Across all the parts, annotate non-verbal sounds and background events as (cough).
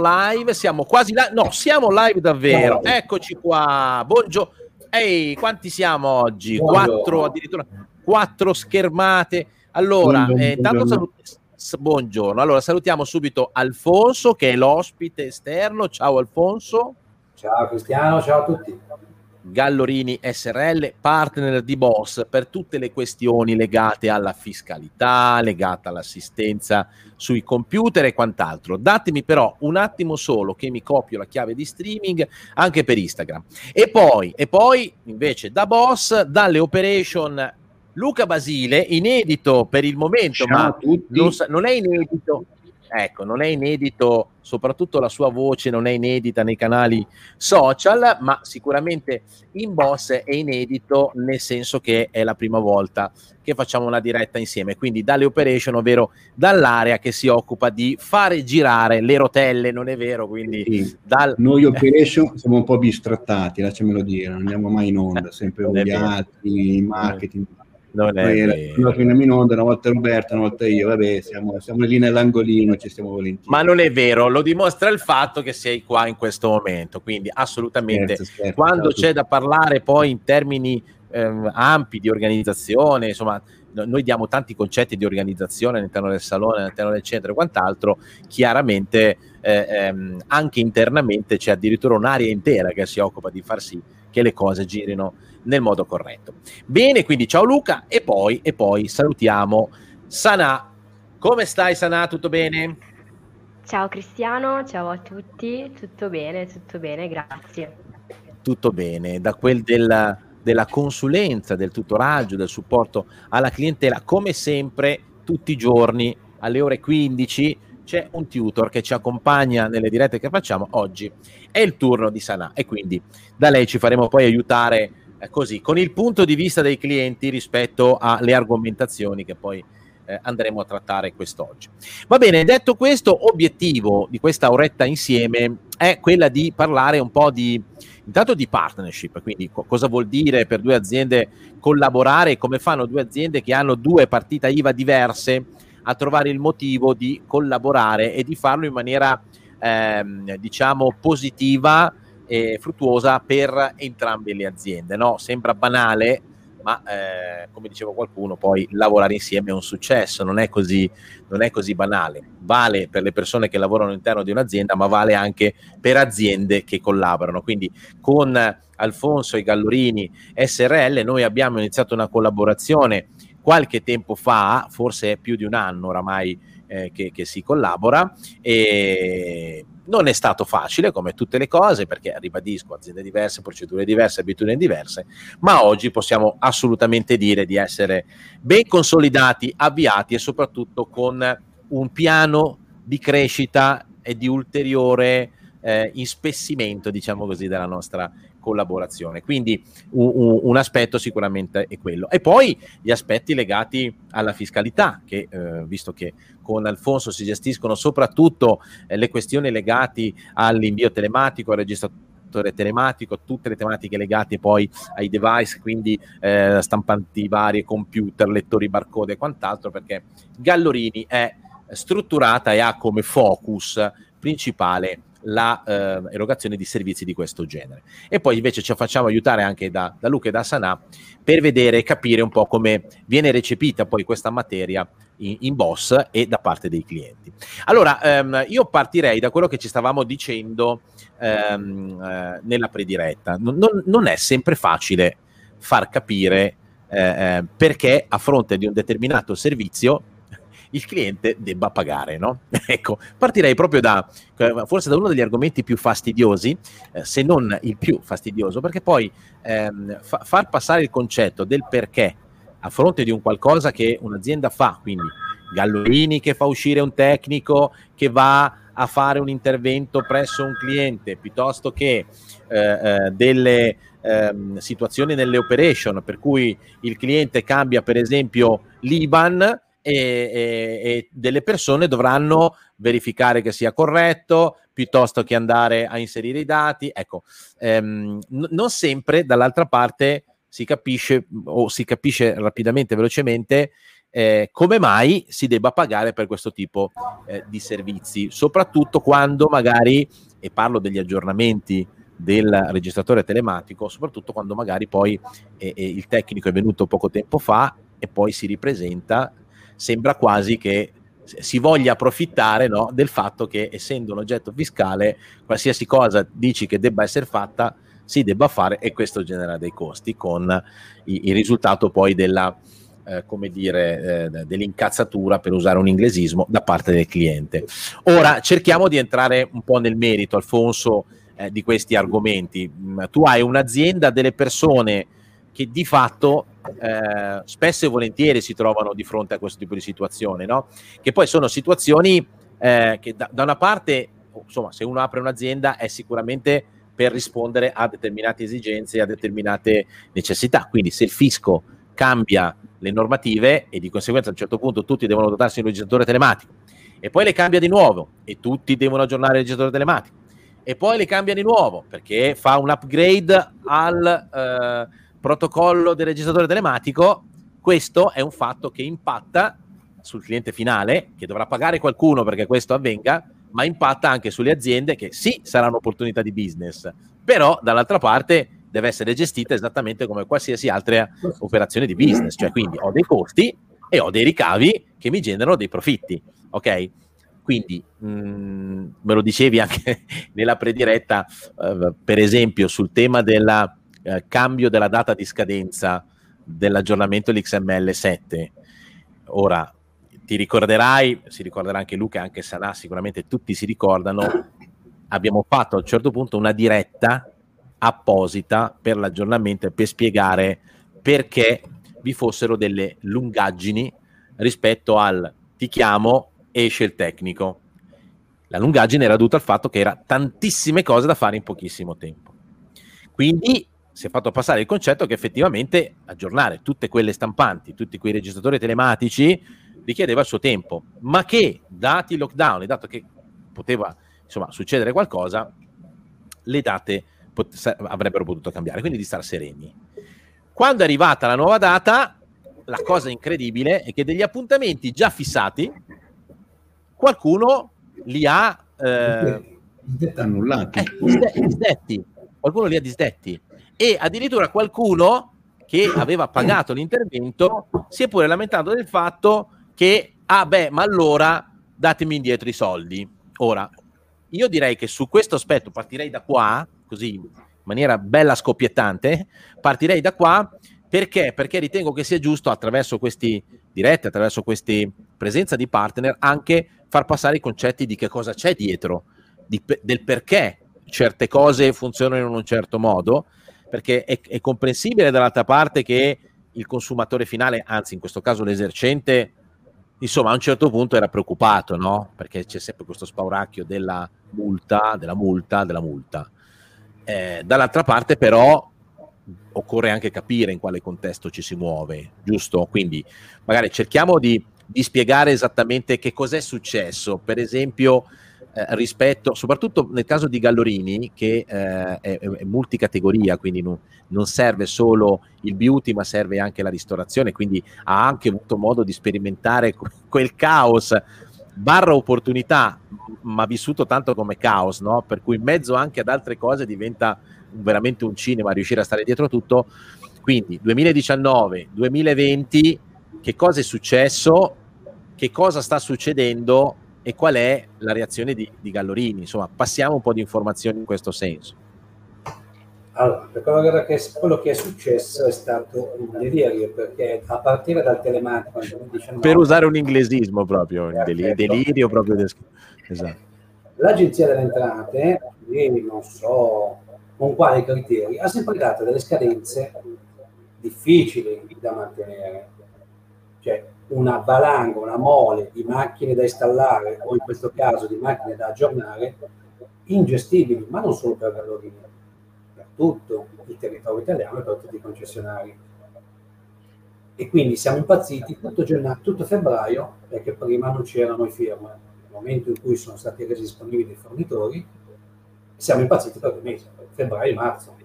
live, siamo quasi live, no, siamo live davvero. Eccoci qua. Buongiorno. Ehi, quanti siamo oggi? Quattro addirittura quattro schermate. Allora, buongiorno, eh, intanto salut- buongiorno. Allora, salutiamo subito Alfonso che è l'ospite esterno. Ciao Alfonso. Ciao Cristiano, ciao a tutti. Gallorini SRL, partner di Boss per tutte le questioni legate alla fiscalità, legate all'assistenza sui computer e quant'altro. Datemi però un attimo solo che mi copio la chiave di streaming anche per Instagram. E poi, e poi invece da Boss, dalle operation Luca Basile, inedito per il momento, Ciao ma non, non è inedito Ecco, non è inedito, soprattutto la sua voce non è inedita nei canali social, ma sicuramente in boss è inedito nel senso che è la prima volta che facciamo una diretta insieme, quindi dalle operation, ovvero dall'area che si occupa di fare girare le rotelle, non è vero? Quindi sì. dal... Noi operation siamo un po' bistrattati, lasciamelo dire, non andiamo mai in onda, sempre odiati, in marketing non è vero. in onda, una volta Roberto, una volta io, vabbè, siamo, siamo lì nell'angolino, ci stiamo volentieri. Ma non è vero, lo dimostra il fatto che sei qua in questo momento, quindi assolutamente certo, certo, quando c'è da parlare poi in termini ehm, ampi di organizzazione, insomma, noi diamo tanti concetti di organizzazione all'interno del salone, all'interno del centro e quant'altro, chiaramente eh, ehm, anche internamente c'è addirittura un'area intera che si occupa di far sì che le cose girino nel modo corretto. Bene, quindi ciao Luca e poi, e poi salutiamo Sanà. Come stai Sanà? Tutto bene? Ciao Cristiano, ciao a tutti, tutto bene, tutto bene, grazie. Tutto bene, da quel della, della consulenza, del tutoraggio, del supporto alla clientela, come sempre, tutti i giorni alle ore 15 c'è un tutor che ci accompagna nelle dirette che facciamo. Oggi è il turno di Sanà e quindi da lei ci faremo poi aiutare eh, così, con il punto di vista dei clienti rispetto alle argomentazioni che poi eh, andremo a trattare quest'oggi. Va bene, detto questo, obiettivo di questa oretta insieme è quella di parlare un po' di intanto di partnership, quindi co- cosa vuol dire per due aziende collaborare e come fanno due aziende che hanno due partite IVA diverse a trovare il motivo di collaborare e di farlo in maniera ehm, diciamo positiva e fruttuosa per entrambe le aziende. No? Sembra banale, ma eh, come diceva qualcuno, poi lavorare insieme è un successo, non è, così, non è così banale. Vale per le persone che lavorano all'interno di un'azienda, ma vale anche per aziende che collaborano. Quindi con Alfonso e Gallorini SRL noi abbiamo iniziato una collaborazione qualche tempo fa, forse più di un anno oramai eh, che, che si collabora e non è stato facile come tutte le cose perché ribadisco aziende diverse, procedure diverse, abitudini diverse, ma oggi possiamo assolutamente dire di essere ben consolidati, avviati e soprattutto con un piano di crescita e di ulteriore eh, ispessimento, diciamo così, della nostra collaborazione. Quindi un, un, aspetto sicuramente è quello. E poi gli aspetti legati alla fiscalità, che eh, visto che con Alfonso si gestiscono soprattutto eh, le questioni legate all'invio telematico, al registratore telematico, tutte le tematiche legate poi ai device, quindi eh, stampanti varie, computer, lettori barcode e quant'altro, perché Gallorini è strutturata e ha come focus principale la eh, di servizi di questo genere. E poi invece ci facciamo aiutare anche da, da Luca e da Sanà per vedere e capire un po' come viene recepita poi questa materia in, in boss e da parte dei clienti. Allora, ehm, io partirei da quello che ci stavamo dicendo ehm, eh, nella prediretta. Non, non, non, è sempre facile far capire eh, eh perché a fronte di un determinato servizio il cliente debba pagare, no? (laughs) ecco, partirei proprio da, forse da uno degli argomenti più fastidiosi, eh, se non il più fastidioso, perché poi ehm, fa- far passare il concetto del perché a fronte di un qualcosa che un'azienda fa, quindi Gallorini che fa uscire un tecnico che va a fare un intervento presso un cliente, piuttosto che eh, eh, delle ehm, situazioni nelle operation, per cui il cliente cambia per esempio l'IBAN, e, e, e, delle persone dovranno verificare che sia corretto piuttosto che andare a inserire i dati. Ecco, ehm, n- non sempre dall'altra parte si capisce o si capisce rapidamente, velocemente eh, come mai si debba pagare per questo tipo eh, di servizi, soprattutto quando magari, e parlo degli aggiornamenti del registratore telematico, soprattutto quando magari poi eh, il tecnico è venuto poco tempo fa e poi si ripresenta, sembra quasi che si voglia approfittare no, del fatto che essendo un oggetto fiscale qualsiasi cosa dici che debba essere fatta si debba fare e questo genera dei costi con il, risultato poi della, eh, come dire, eh, dell'incazzatura, per usare un inglesismo, da parte del cliente. Ora cerchiamo di entrare un po' nel merito, Alfonso, eh, di questi argomenti. Mm, tu hai un'azienda, delle persone che di fatto eh, spesso e volentieri si trovano di fronte a questo tipo di situazione, no? che poi sono situazioni eh, che da, da una parte, insomma, se uno apre un'azienda è sicuramente per rispondere a determinate esigenze, a determinate necessità. Quindi se il fisco cambia le normative e di conseguenza a un certo punto tutti devono dotarsi di un registratore telematico e poi le cambia di nuovo e tutti devono aggiornare il registratore telematico e poi le cambia di nuovo perché fa un upgrade al eh, protocollo del registratore telematico, questo è un fatto che impatta sul cliente finale che dovrà pagare qualcuno perché questo avvenga, ma impatta anche sulle aziende che sì, sarà un'opportunità di business, però dall'altra parte deve essere gestita esattamente come qualsiasi altra operazione di business, cioè quindi ho dei costi e ho dei ricavi che mi generano dei profitti, ok? Quindi mh, mm, me lo dicevi anche (laughs) nella prediretta, eh, per esempio sul tema del eh, cambio della data di scadenza dell'aggiornamento dell'XML 7. Ora, ti ricorderai, si ricorderà anche Luca e anche Sanà, sicuramente tutti si ricordano, abbiamo fatto a un certo punto una diretta apposita per l'aggiornamento e per spiegare perché vi fossero delle lungaggini rispetto al ti chiamo, esce il tecnico. La lungaggine era dovuta al fatto che era tantissime cose da fare in pochissimo tempo. Quindi si è fatto passare il concetto che effettivamente aggiornare tutte quelle stampanti, tutti quei registratori telematici richiedeva il suo tempo, ma che dati i lockdown e dato che poteva insomma, succedere qualcosa, le date pot- avrebbero potuto cambiare, quindi di stare sereni. Quando è arrivata la nuova data, la cosa incredibile è che degli appuntamenti già fissati, qualcuno li ha eh, annullati. Eh, disdetti. Qualcuno li ha disdetti. E addirittura qualcuno che aveva pagato l'intervento si è pure lamentato del fatto che, ah beh, ma allora datemi indietro i soldi. Ora, io direi che su questo aspetto partirei da qua, così in maniera bella scoppiettante, partirei da qua perché? Perché ritengo che sia giusto attraverso questi diretti, attraverso questa presenza di partner, anche far passare i concetti di che cosa c'è dietro, di, del perché certe cose funzionano in un certo modo, perché è, è comprensibile dall'altra parte che il consumatore finale, anzi in questo caso l'esercente, insomma a un certo punto era preoccupato, no? Perché c'è sempre questo spauracchio della multa, della multa, della multa. Eh, dall'altra parte però occorre anche capire in quale contesto ci si muove, giusto? Quindi magari cerchiamo di, di spiegare esattamente che cos'è successo, per esempio eh, rispetto, soprattutto nel caso di Gallorini, che eh, è, è, multicategoria, quindi non, non, serve solo il beauty, ma serve anche la ristorazione, quindi ha anche avuto modo di sperimentare quel caos barra opportunità, ma vissuto tanto come caos, no? per cui in mezzo anche ad altre cose diventa veramente un cinema riuscire a stare dietro tutto. Quindi 2019, 2020, che cosa è successo? Che cosa sta succedendo? E qual è la reazione di, di Gallorini. Insomma, passiamo un po' di informazioni in questo senso. Allora, per quello che, quello che è successo è stato un delirio, perché a partire dal telematico... 2019, per usare un inglesismo proprio, un delirio, delirio proprio. Des- esatto. L'Agenzia delle Entrate, non so con quali criteri, ha sempre dato delle scadenze difficili da mantenere. Cioè, una valanga, una mole di macchine da installare o in questo caso di macchine da aggiornare ingestibili, ma non solo per Gallorini, per tutto il territorio italiano e per tutti i concessionari. E quindi siamo impazziti tutto, gennaio, tutto febbraio, perché prima non c'erano i firme. Nel momento in cui sono stati resi disponibili i fornitori, siamo impazziti per due mesi, febbraio e marzo.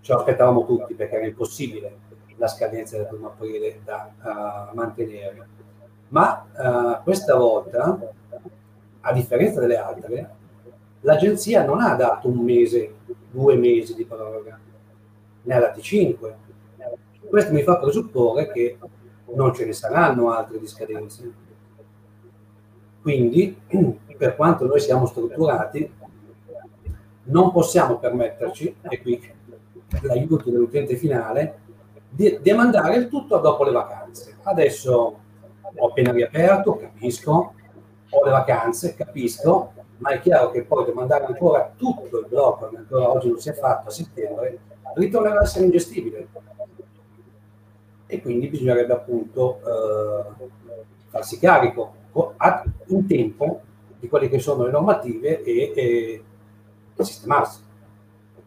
Ce lo aspettavamo tutti perché era impossibile la scadenza del 1 aprile da uh, mantenere. Ma uh, questa volta, a differenza delle altre, l'agenzia non ha dato un mese, due mesi di proroga, ne ha dati cinque. Questo mi fa presupporre che non ce ne saranno altre di scadenze. Quindi, (clears throat) per quanto noi siamo strutturati, non possiamo permetterci, e qui l'aiuto dell'utente finale, di demandare il tutto dopo le vacanze. Adesso ho appena riaperto, capisco, ho le vacanze, capisco, ma è chiaro che poi demandare ancora tutto il blocco, che ancora oggi non si è fatto a settembre, ritornerà a essere ingestibile. E quindi bisognerebbe appunto eh, farsi carico in tempo di quelle che sono le normative e, e, e sistemarsi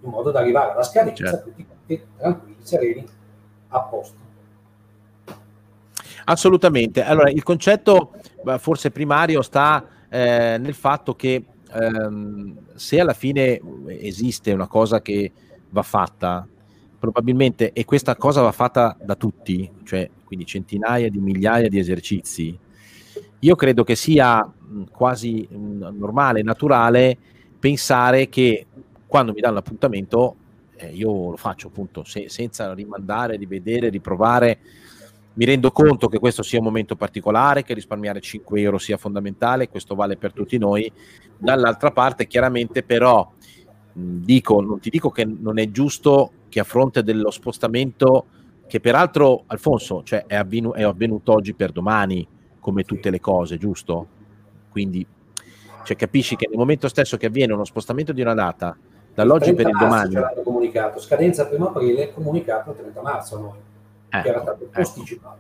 in modo da arrivare alla scadenza certo. tutti quanti tranquilli, sereni, a posto. Assolutamente. Allora, il concetto forse primario sta eh, nel fatto che ehm, se alla fine esiste una cosa che va fatta, probabilmente, e questa cosa va fatta da tutti, cioè quindi centinaia di migliaia di esercizi, io credo che sia quasi normale, naturale pensare che quando mi danno l'appuntamento eh, io lo faccio appunto se, senza rimandare, rivedere, riprovare. Mi rendo conto che questo sia un momento particolare, che risparmiare 5 euro sia fondamentale, questo vale per tutti noi. Dall'altra parte, chiaramente, però, dico, non ti dico che non è giusto che a fronte dello spostamento, che peraltro, Alfonso, cioè è, avvenu- è avvenuto oggi per domani, come tutte le cose, giusto? Quindi, cioè, capisci che nel momento stesso che avviene uno spostamento di una data, dall'oggi per il domani. Comunicato, scadenza 1 aprile, comunicato il 30 marzo a noi, ecco, che era stato ecco. posticipato.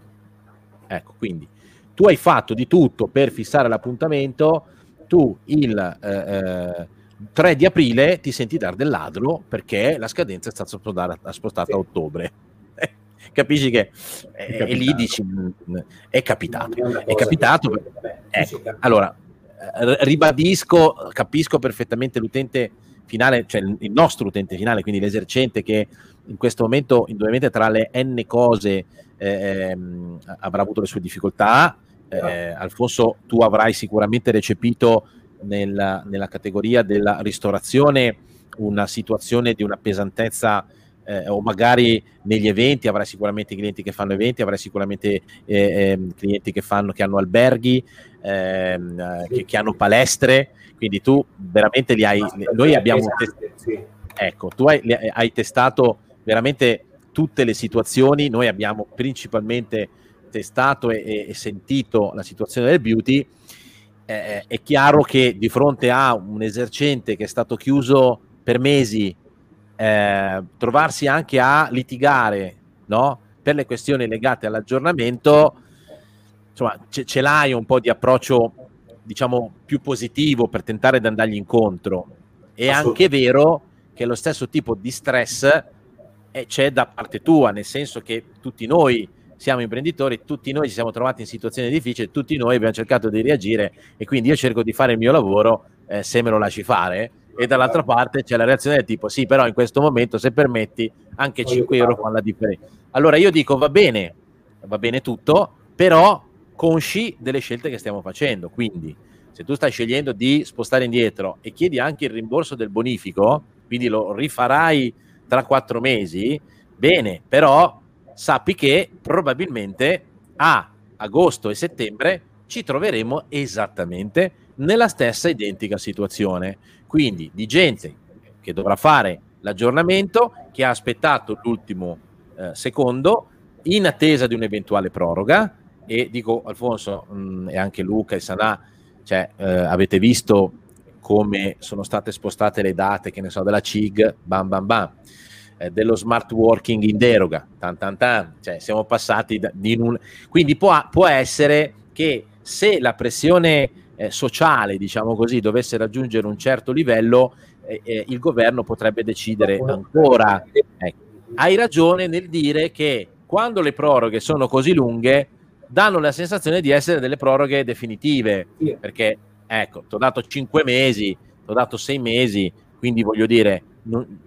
Ecco, quindi tu hai fatto di tutto per fissare l'appuntamento, tu il eh, 3 eh, di aprile ti senti dar del ladro perché la scadenza è stata spostata, spostata sì. a ottobre. (laughs) Capisci che è, è lì dici mm, è capitato, è capitato. Ecco, allora, eh, ribadisco, capisco perfettamente l'utente finale, cioè il nostro utente finale, quindi l'esercente che in questo momento, indubbiamente tra le n cose, eh, avrà avuto le sue difficoltà. Eh, Alfonso, tu avrai sicuramente recepito nella, nella, categoria della ristorazione una situazione di una pesantezza eh, o magari negli eventi avrai sicuramente clienti che fanno eventi, avrai sicuramente eh, ehm, clienti che, fanno, che hanno alberghi, ehm, che, che hanno palestre. Quindi tu veramente li hai, noi abbiamo, test- ecco, tu hai, hai testato veramente tutte le situazioni, noi abbiamo principalmente testato e, e sentito la situazione del beauty, eh, è chiaro che di fronte a un esercente che è stato chiuso per mesi, eh, trovarsi anche a litigare no? per le questioni legate all'aggiornamento, insomma, ce, ce l'hai un po' di approccio diciamo, più positivo per tentare di andargli incontro. È anche vero che lo stesso tipo di stress eh, c'è da parte tua, nel senso che tutti noi siamo imprenditori, tutti noi ci siamo trovati in situazioni difficili, tutti noi abbiamo cercato di reagire e quindi io cerco di fare il mio lavoro eh, se me lo lasci fare e dall'altra parte c'è la reazione del tipo sì però in questo momento se permetti anche 5 euro fanno la differenza allora io dico va bene va bene tutto però consci delle scelte che stiamo facendo. Quindi, se tu stai scegliendo di spostare indietro e chiedi anche il rimborso del bonifico, quindi lo rifarai tra quattro mesi, bene, però sappi che probabilmente a agosto e settembre ci troveremo esattamente nella stessa identica situazione. Quindi di gente che dovrà fare l'aggiornamento, che ha aspettato l'ultimo eh, secondo in attesa di un'eventuale proroga, e dico Alfonso mh, mm, e anche Luca e Sanà, cioè, eh, avete visto come sono state spostate le date, che ne so, della CIG, bam bam bam, eh, dello smart working in deroga, tan tan tan, cioè siamo passati da, di un... Quindi può, può essere che se la pressione eh, sociale, diciamo così, dovesse raggiungere un certo livello, eh, eh, il governo potrebbe decidere ancora. Ecco. Hai ragione nel dire che quando le proroghe sono così lunghe, danno la sensazione di essere delle proroghe definitive, sì. perché ecco, ti ho dato 5 mesi, ti ho dato 6 mesi, quindi voglio dire, non,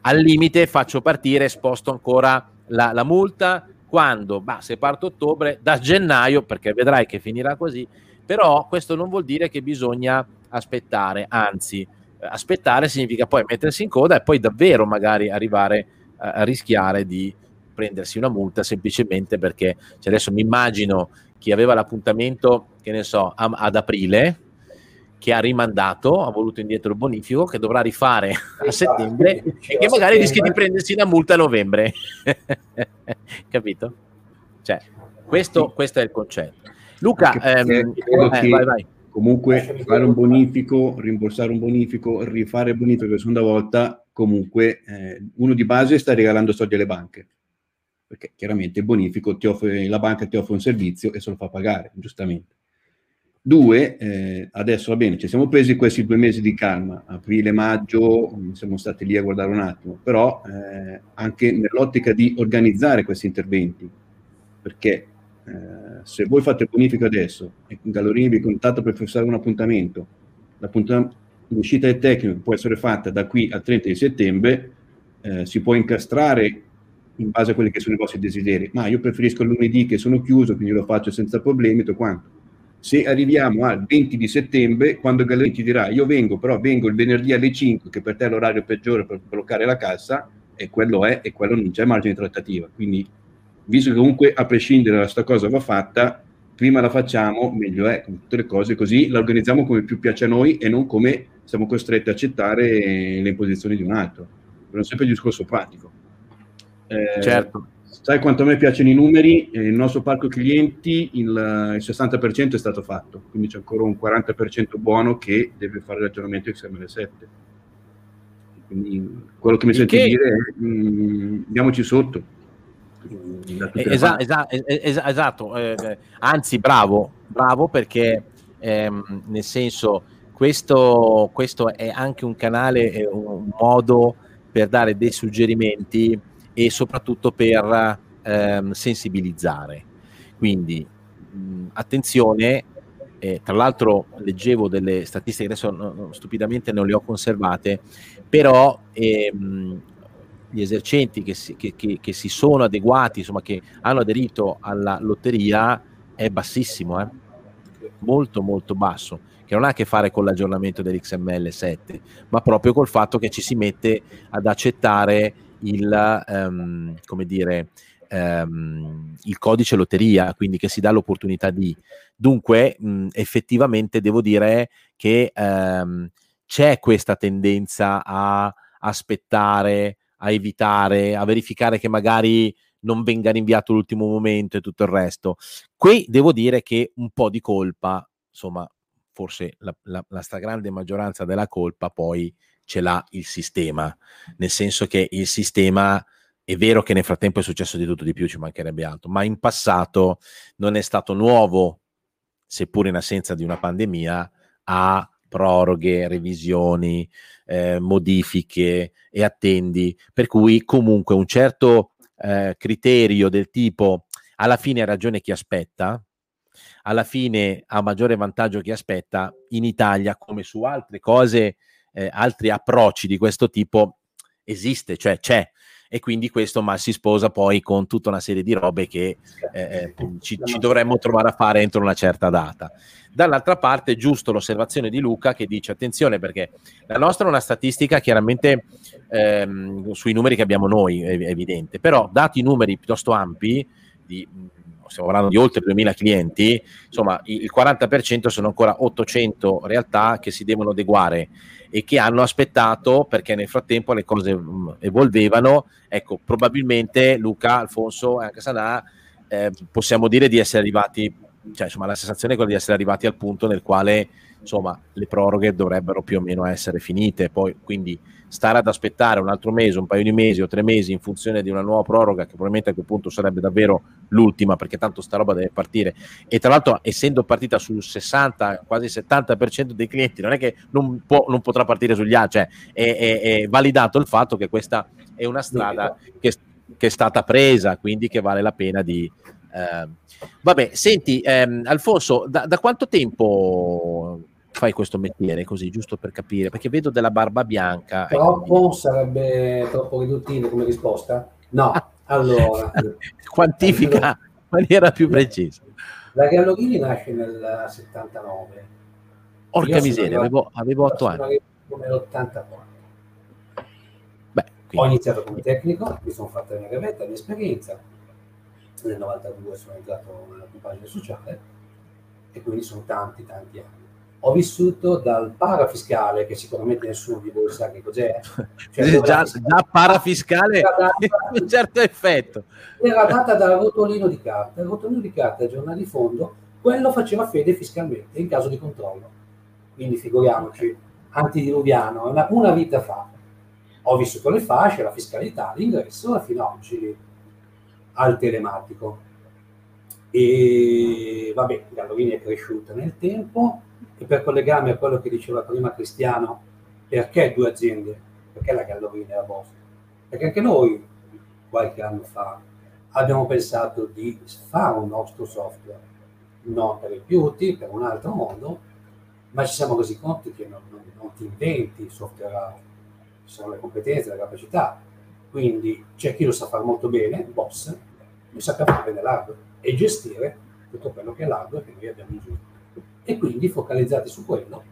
al limite faccio partire, sposto ancora la, la multa, quando, bah, se parte ottobre, da gennaio, perché vedrai che finirà così, però questo non vuol dire che bisogna aspettare, anzi, eh, aspettare significa poi mettersi in coda e poi davvero magari arrivare a, a rischiare di prendersi una multa semplicemente perché cioè adesso mi immagino chi aveva l'appuntamento, che ne so, a, ad aprile, che ha rimandato, ha voluto indietro il bonifico, che dovrà rifare a settembre e che magari rischia di prendersi una multa a novembre. (laughs) Capito? Cioè, questo, questo, è il concetto. Luca, ehm, eh, vai, vai. comunque fare un bonifico, rimborsare un bonifico, rifare il bonifico la seconda volta, comunque eh, uno di base sta regalando soldi alle banche perché chiaramente il bonifico ti offre, la banca ti offre un servizio e se lo fa pagare, giustamente. Due, eh, adesso va bene, ci siamo presi questi due mesi di calma, aprile, maggio, mm, siamo stati lì a guardare un attimo, però eh, anche nell'ottica di organizzare questi interventi, perché eh, se voi fate il bonifico adesso e Gallorini vi contatta per fissare un appuntamento, l'uscita del tecnico può essere fatta da qui al 30 di settembre, eh, si può incastrare in base a quelli che sono i vostri desideri, ma io preferisco il lunedì che sono chiuso, quindi lo faccio senza problemi, tutto quanto. Se arriviamo al 20 di settembre, quando Gallerini ti dirà io vengo, però vengo il venerdì alle 5, che per te è l'orario peggiore per bloccare la cassa, e quello è, e quello non c'è margine di trattativa. Quindi, visto che comunque a prescindere da questa cosa va fatta, prima la facciamo, meglio è, con tutte le cose, così la organizziamo come più piace a noi e non come siamo costretti a accettare le imposizioni di un altro. Per sempre il discorso pratico. Eh, certo. Sai quanto a me piacciono i numeri? Eh, il nostro parco clienti il, il 60% è stato fatto, quindi c'è ancora un 40% buono che deve fare il ragionamento XML7. Quindi quello che mi sento che... dire è mh, mm, andiamoci sotto. Esa, esa, esa, esatto, eh, anzi bravo, bravo perché ehm, nel senso questo, questo è anche un canale, un modo per dare dei suggerimenti e soprattutto per ehm, sensibilizzare. Quindi mh, attenzione, eh, tra l'altro leggevo delle statistiche, adesso no, stupidamente non le ho conservate, però ehm, gli esercenti che si, che, che, che si, sono adeguati, insomma che hanno aderito alla lotteria è bassissimo, eh? molto molto basso, che non ha a che fare con l'aggiornamento dell'XML 7, ma proprio col fatto che ci si mette ad accettare il, um, come dire, um, il codice lotteria, quindi che si dà l'opportunità di. Dunque, mh, effettivamente devo dire che um, c'è questa tendenza a aspettare, a evitare, a verificare che magari non venga rinviato l'ultimo momento e tutto il resto. Qui devo dire che un po' di colpa, insomma, forse la, la, la stragrande maggioranza della colpa poi ce l'ha il sistema, nel senso che il sistema è vero che nel frattempo è successo di tutto di più, ci mancherebbe altro, ma in passato non è stato nuovo, seppur in assenza di una pandemia, a proroghe, revisioni, eh, modifiche e attendi, per cui comunque un certo eh, criterio del tipo alla fine ha ragione chi aspetta, alla fine ha maggiore vantaggio chi aspetta, in Italia come su altre cose eh, altri approcci di questo tipo esiste, cioè c'è. E quindi questo ma si sposa poi con tutta una serie di robe che eh, eh ci, ci, dovremmo trovare a fare entro una certa data. Dall'altra parte è giusto l'osservazione di Luca che dice attenzione perché la nostra è una statistica chiaramente ehm, sui numeri che abbiamo noi, è evidente, però dati i numeri piuttosto ampi di stiamo parlando di oltre 2000 clienti, insomma il 40% sono ancora 800 realtà che si devono adeguare e che hanno aspettato perché nel frattempo le cose mm, evolvevano. Ecco, probabilmente Luca, Alfonso e anche Sanà eh, possiamo dire di essere arrivati, cioè insomma la sensazione è quella di essere arrivati al punto nel quale insomma le proroghe dovrebbero più o meno essere finite, poi quindi stare ad aspettare un altro mese, un paio di mesi o tre mesi in funzione di una nuova proroga che probabilmente a quel punto sarebbe davvero l'ultima perché tanto sta roba deve partire e tra l'altro essendo partita sul 60 quasi 70% dei clienti non è che non, può, non potrà partire sugli altri cioè è, è, è, validato il fatto che questa è una strada che, che, è stata presa quindi che vale la pena di eh. vabbè senti ehm, Alfonso da, da quanto tempo fai questo mestiere così, giusto per capire? Perché vedo della barba bianca. Troppo? Sarebbe troppo riduttivo come risposta? No, Allora, (laughs) quantifica in maniera più precisa. La Gallorini nasce nel 79. Orca miseria, avevo, avevo 8 anni. Come l'84. Beh, Ho iniziato come tecnico, mi sono fatto la mia gavetta, la mia esperienza. Nel 92 sono entrato nella compagine sociale e quindi sono tanti, tanti anni ho vissuto dal parafiscale, che sicuramente nessuno di voi sa che cos'è. (laughs) Cioè, già, già parafiscale (laughs) un certo effetto. Era data dal rotolino di carta. Il rotolino di carta, il giornale di fondo, quello faceva fede fiscalmente in caso di controllo. Quindi figuriamoci, antidiluviano, una, una vita fa. Ho vissuto le fasce, la fiscalità, l'ingresso, fino ad oggi al telematico. E vabbè, Gallovini è cresciuta nel tempo, e per collegarmi a quello che diceva prima Cristiano, perché due aziende? Perché la Gallovini e la Bosch? Perché anche noi, qualche anno fa, abbiamo pensato di fare un nostro software, non per il beauty, per un altro mondo, ma ci siamo resi conto che non, non, non ti inventi il software ci sono le competenze, le capacità. Quindi c'è chi lo sa fare molto bene, boss, e sa fare bene l'hardware e gestire tutto quello che è l'hardware che noi abbiamo in giro e quindi focalizzati su quello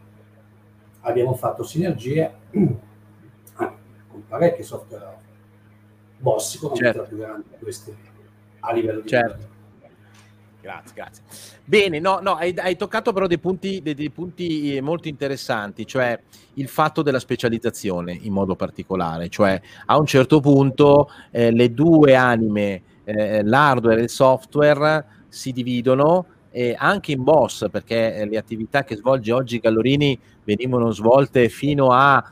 abbiamo fatto sinergie (clears throat) con parecchi software. Boss sicuramente certo. la più grande di questi a livello di certo. Grazie, grazie. Bene, no, no, hai, hai toccato però dei punti, dei, dei punti, molto interessanti, cioè il fatto della specializzazione in modo particolare, cioè a un certo punto eh, le due anime, eh, l'hardware e il software, si dividono eh, anche in boss, perché eh, le attività che svolge oggi Gallorini venivano svolte fino a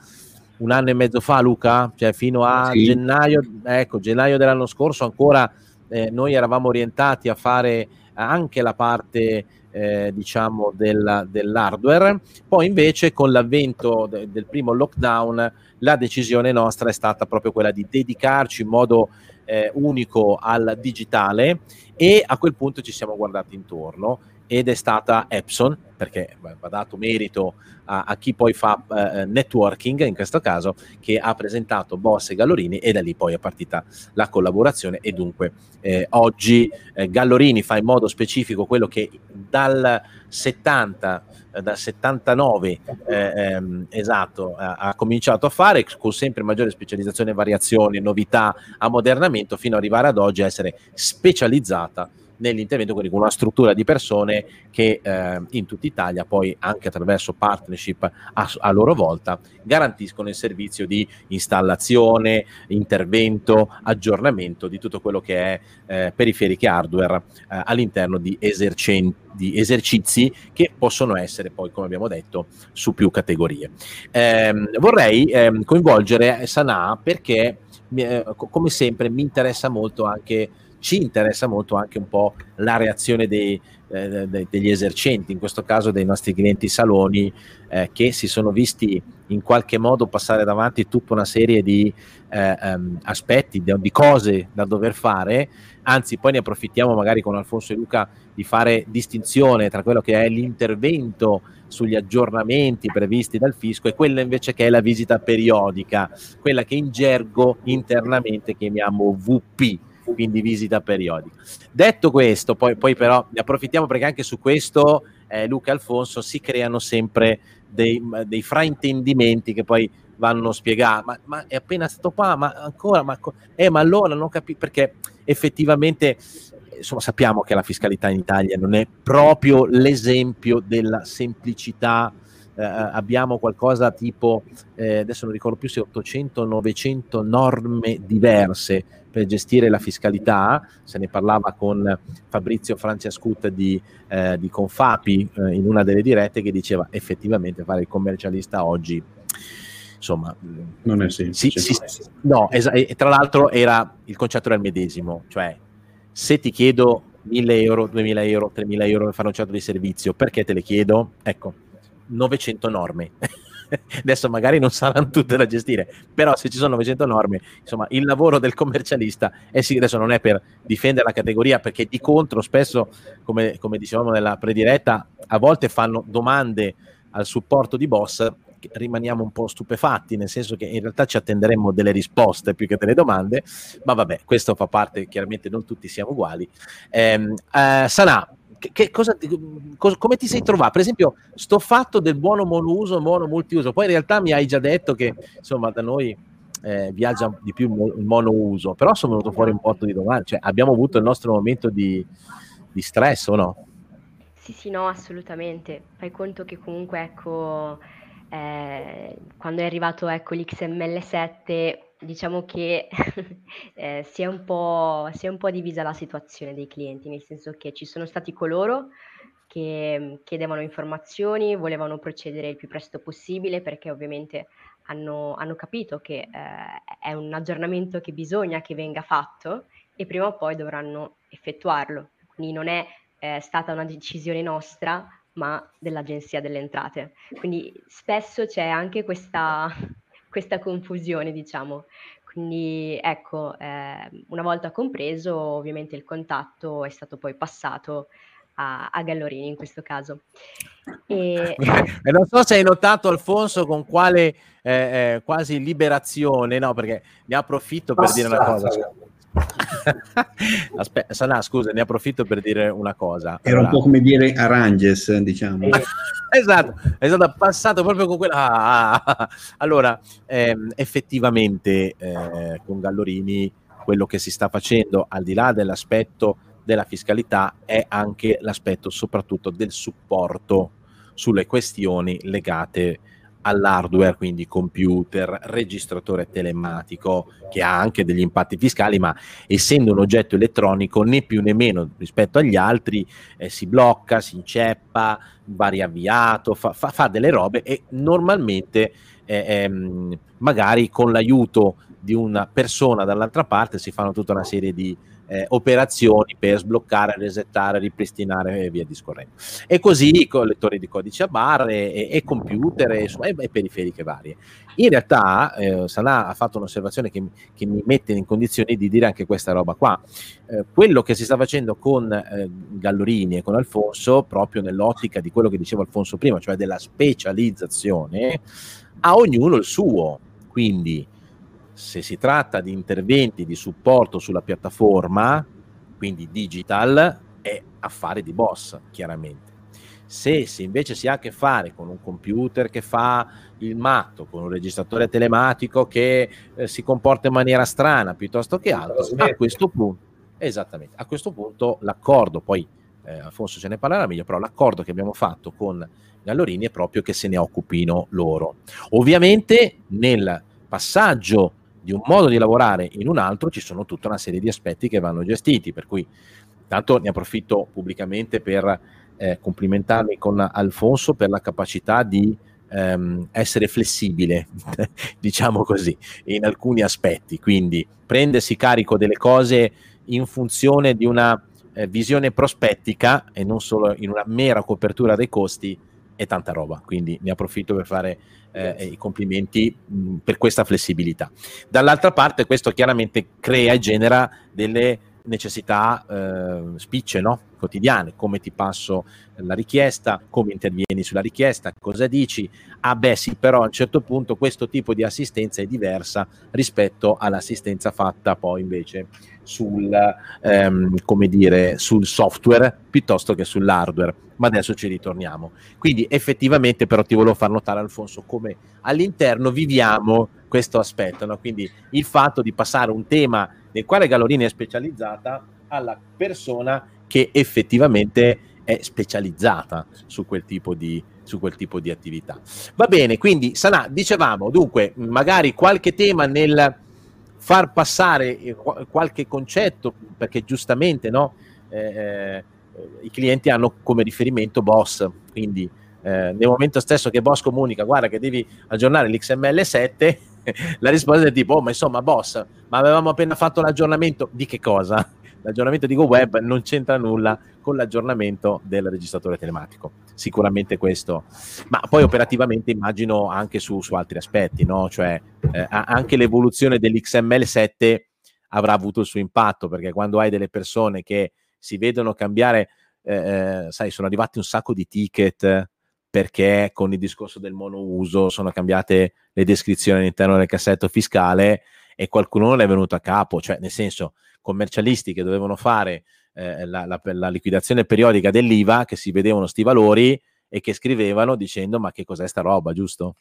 un anno e mezzo fa, Luca, cioè fino a sì. gennaio, ecco, gennaio dell'anno scorso ancora eh, noi eravamo orientati a fare anche la parte eh, diciamo del, dell'hardware poi invece con l'avvento de, del primo lockdown la decisione nostra è stata proprio quella di dedicarci in modo eh, unico al digitale e a quel punto ci siamo guardati intorno ed è stata Epson, perché va dato merito a, a chi poi fa uh, networking, in questo caso, che ha presentato Boss e Gallorini e da lì poi è partita la collaborazione. E dunque eh, oggi eh, Gallorini fa in modo specifico quello che dal 70 eh, dal 79 eh, ehm, esatto, ha, ha, cominciato a fare con sempre maggiore specializzazione, variazioni, novità, ammodernamento fino ad arrivare ad oggi a essere specializzata nell'intervento, quindi con una struttura di persone che eh, in tutta Italia poi anche attraverso partnership a, a, loro volta garantiscono il servizio di installazione, intervento, aggiornamento di tutto quello che è eh, periferiche hardware eh, all'interno di, esercenti, di, esercizi che possono essere poi, come abbiamo detto, su più categorie. Ehm, vorrei ehm, coinvolgere Sanaa perché, eh, come sempre, mi interessa molto anche ci interessa molto anche un po' la reazione dei, eh, degli esercenti, in questo caso dei nostri clienti saloni, eh, che si sono visti in qualche modo passare davanti tutta una serie di eh, um, aspetti, di, di, cose da dover fare, anzi poi ne approfittiamo magari con Alfonso e Luca di fare distinzione tra quello che è l'intervento sugli aggiornamenti previsti dal fisco e quella invece che è la visita periodica, quella che in gergo internamente chiamiamo VP quindi visita periodica. Detto questo, poi, poi però ne approfittiamo perché anche su questo eh, Luca e Alfonso si creano sempre dei, dei fraintendimenti che poi vanno spiegati, ma, ma, è appena stato qua, ma ancora, ma, eh, ma allora non capisco perché effettivamente insomma, sappiamo che la fiscalità in Italia non è proprio l'esempio della semplicità eh, abbiamo qualcosa tipo, eh, adesso non ricordo più se 800-900 norme diverse per gestire la fiscalità, se ne parlava con Fabrizio Franciascut di, eh, di Confapi eh, in una delle dirette che diceva effettivamente fare il commercialista oggi insomma non è semplice sì, sì, no, es- e tra l'altro era il concetto era il medesimo cioè se ti chiedo 1000 euro, 2000 euro, 3000 euro per fare un certo di servizio perché te le chiedo? ecco 900 norme. (laughs) Adesso magari non saranno tutte da gestire, però se ci sono 900 norme, insomma, il lavoro del commercialista è sì, adesso non è per difendere la categoria, perché di contro spesso, come, come dicevamo nella prediretta, a volte fanno domande al supporto di boss rimaniamo un po' stupefatti, nel senso che in realtà ci attenderemmo delle risposte più che delle domande, ma vabbè, questo fa parte, chiaramente non tutti siamo uguali. Eh, eh, Sanà, che, cosa, cosa, come ti sei trovato? Per esempio, sto fatto del buono monouso, buono multiuso, poi in realtà mi hai già detto che insomma da noi eh, viaggia di più il monouso, però sono venuto fuori un po' di domande, cioè abbiamo avuto il nostro momento di, di stress o no? Sì, sì, no, assolutamente. Fai conto che comunque, ecco, eh, quando è arrivato ecco, l'XML7, diciamo che (laughs) eh, si, è un po', si è un po' divisa la situazione dei clienti, nel senso che ci sono stati coloro che chiedevano informazioni, volevano procedere il più presto possibile perché ovviamente hanno, hanno capito che eh, è un aggiornamento che bisogna che venga fatto e prima o poi dovranno effettuarlo. Quindi non è eh, stata una decisione nostra, ma dell'Agenzia delle Entrate. Quindi spesso c'è anche questa, questa confusione, diciamo. Quindi ecco, eh, una volta compreso, ovviamente il contatto è stato poi passato a, a Gallorini in questo caso. E... (laughs) e... non so se hai notato Alfonso con quale eh, eh, quasi liberazione, no? Perché ne approfitto per Passata. dire una cosa. (laughs) Aspetta, Sanà, scusa, ne approfitto per dire una cosa. Era allora... un po' come dire Aranges, diciamo. esatto, è stato passato proprio con quella. Ah, ah, ah. Allora, ehm, effettivamente eh, con Gallorini quello che si sta facendo, al di là dell'aspetto della fiscalità, è anche l'aspetto soprattutto del supporto sulle questioni legate all'hardware, quindi computer, registratore telematico, che ha anche degli impatti fiscali, ma essendo un oggetto elettronico né più né meno rispetto agli altri, eh, si blocca, si inceppa, va riavviato, fa, fa, fa delle robe e normalmente eh, ehm, magari con l'aiuto di una persona dall'altra parte si fanno tutta una serie di eh, operazioni per sbloccare, resettare, ripristinare e via discorrendo. E così con lettori di codice a barre e, e computer e, e, e, periferiche varie. In realtà eh, Sanà ha fatto un'osservazione che, che, mi mette in condizioni di dire anche questa roba qua. Eh, quello che si sta facendo con eh, Gallorini e con Alfonso, proprio nell'ottica di quello che diceva Alfonso prima, cioè della specializzazione, a ognuno il suo. Quindi se si tratta di interventi di supporto sulla piattaforma, quindi digital, è affare di boss, chiaramente. Se, se, invece si ha a che fare con un computer che fa il matto, con un registratore telematico che eh, si comporta in maniera strana piuttosto che altro, a questo punto, esattamente, a questo punto l'accordo, poi eh, Alfonso ce ne parlerà meglio, però l'accordo che abbiamo fatto con Gallorini è proprio che se ne occupino loro. Ovviamente nel passaggio di un modo di lavorare in un altro ci sono tutta una serie di aspetti che vanno gestiti, per cui tanto ne approfitto pubblicamente per eh, complimentarmi con Alfonso per la capacità di ehm, essere flessibile, (laughs) diciamo così, in alcuni aspetti, quindi prendersi carico delle cose in funzione di una eh, visione prospettica e non solo in una mera copertura dei costi e tanta roba, quindi ne approfitto per fare eh, i complimenti mh, per questa flessibilità. Dall'altra parte questo chiaramente crea e genera delle necessità eh, spicce, no? quotidiane, come ti passo la richiesta, come intervieni sulla richiesta, cosa dici? Ah beh sì, però a un certo punto questo tipo di assistenza è diversa rispetto all'assistenza fatta poi invece sul, ehm, dire, sul software piuttosto che sull'hardware, ma adesso ci ritorniamo. Quindi effettivamente però ti volevo far notare Alfonso come all'interno viviamo questo aspetto, no? quindi il fatto di passare un tema nel quale Gallorini è specializzata alla persona che effettivamente è specializzata su quel tipo di, quel tipo di attività. Va bene, quindi Sanà, dicevamo, dunque, magari qualche tema nel far passare eh, qualche concetto, perché giustamente no, eh, eh, i clienti hanno come riferimento Boss, quindi eh, nel momento stesso che Boss comunica, guarda che devi aggiornare l'XML7, la risposta è tipo, oh, ma insomma, boss, ma avevamo appena fatto l'aggiornamento di che cosa? L'aggiornamento di GoWeb non c'entra nulla con l'aggiornamento del registratore telematico. Sicuramente questo, ma poi operativamente immagino anche su, su altri aspetti, no? Cioè eh, anche l'evoluzione dell'XML7 avrà avuto il suo impatto, perché quando hai delle persone che si vedono cambiare, eh, eh sai, sono arrivati un sacco di ticket perché con il discorso del monouso sono cambiate le descrizioni all'interno del cassetto fiscale e qualcuno non è venuto a capo, cioè nel senso commercialisti che dovevano fare eh, la, la, la, liquidazione periodica dell'IVA, che si vedevano sti valori e che scrivevano dicendo ma che cos'è sta roba, giusto?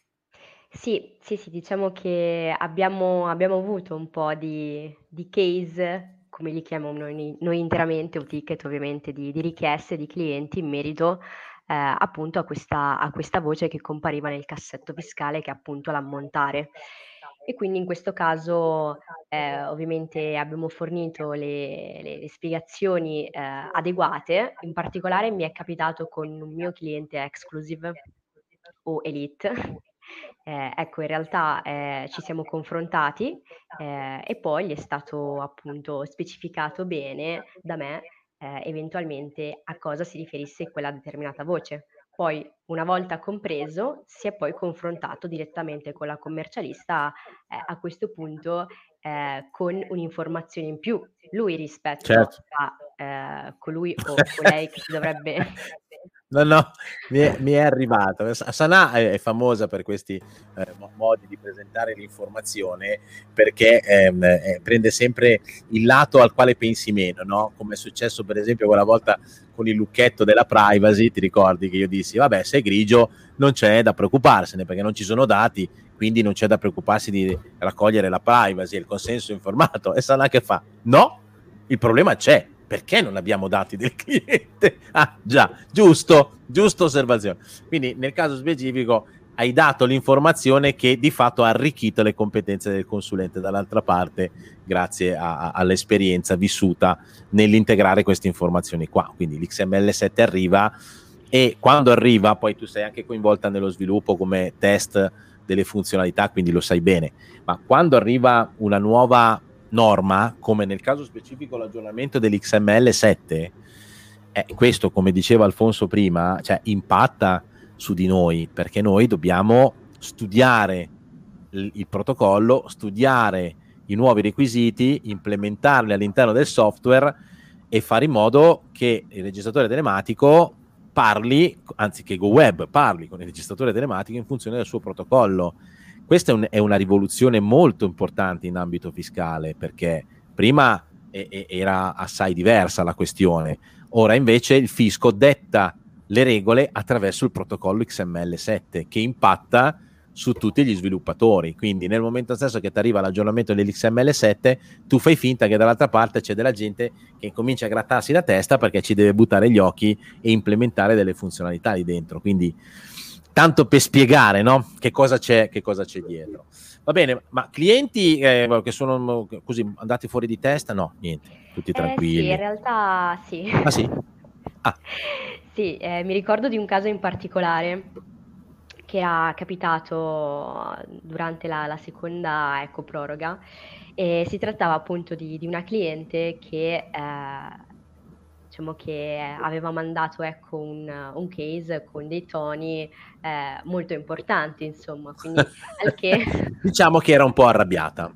Sì, sì, sì, diciamo che abbiamo, abbiamo avuto un po' di, di case, come li chiamiamo noi, noi interamente, o ticket ovviamente, di, di richieste di clienti in merito appunto a questa, a questa voce che compariva nel cassetto fiscale che è appunto l'ammontare. E quindi in questo caso eh, ovviamente abbiamo fornito le, le, le spiegazioni eh, adeguate, in particolare mi è capitato con un mio cliente exclusive o elite. (laughs) Eh, ecco, in realtà eh, ci siamo confrontati eh, e poi gli è stato appunto specificato bene da me eh, eventualmente a cosa si riferisse quella determinata voce. Poi, una volta compreso, si è poi confrontato direttamente con la commercialista eh, a questo punto eh, con un'informazione in più, lui rispetto certo. a eh, colui o (laughs) colei che si dovrebbe No, no, mi è, mi è arrivato. Sanà è, famosa per questi eh, modi di presentare l'informazione perché ehm, eh, prende sempre il lato al quale pensi meno, no? Come è successo per esempio quella volta con il lucchetto della privacy, ti ricordi che io dissi, vabbè, se è grigio non c'è da preoccuparsene perché non ci sono dati, quindi non c'è da preoccuparsi di raccogliere la privacy il consenso informato. E Sanà che fa? No, il problema c'è perché non abbiamo dati del cliente? (laughs) Ah, già, giusto, giusta osservazione. Quindi nel caso specifico hai dato l'informazione che di fatto ha arricchito le competenze del consulente dall'altra parte grazie a, a, all'esperienza vissuta nell'integrare queste informazioni qua. Quindi l'XML7 arriva e quando arriva poi tu sei anche coinvolta nello sviluppo come test delle funzionalità, quindi lo sai bene, ma quando arriva una nuova norma, come nel caso specifico l'aggiornamento dell'XML 7, eh, questo, come diceva Alfonso prima, cioè, impatta su di noi, perché noi dobbiamo studiare il, il protocollo, studiare i nuovi requisiti, implementarli all'interno del software e fare in modo che il registratore telematico parli, anzi che GoWeb parli con il registratore telematico in funzione del suo protocollo questa è, un, è una rivoluzione molto importante in ambito fiscale perché prima è, era assai diversa la questione, ora invece il fisco detta le regole attraverso il protocollo XML7 che impatta su tutti gli sviluppatori. Quindi nel momento stesso che ti arriva l'aggiornamento dell'XML7, tu fai finta che dall'altra parte c'è della gente che comincia a grattarsi la testa perché ci deve buttare gli occhi e implementare delle funzionalità lì dentro. Quindi tanto per spiegare no? che, cosa c'è, che cosa c'è dietro. Va bene, ma clienti eh, che sono così andati fuori di testa? No, niente, tutti tranquilli. Eh sì, in realtà sì. Ah sì? Ah. (laughs) sì, eh, mi ricordo di un caso in particolare che era capitato durante la, la seconda ecco, proroga e si trattava appunto di, di una cliente che eh, diciamo che aveva mandato ecco, un, un case con dei toni eh, molto importanti, insomma, quindi (laughs) al che... (laughs) diciamo che era un po' arrabbiata.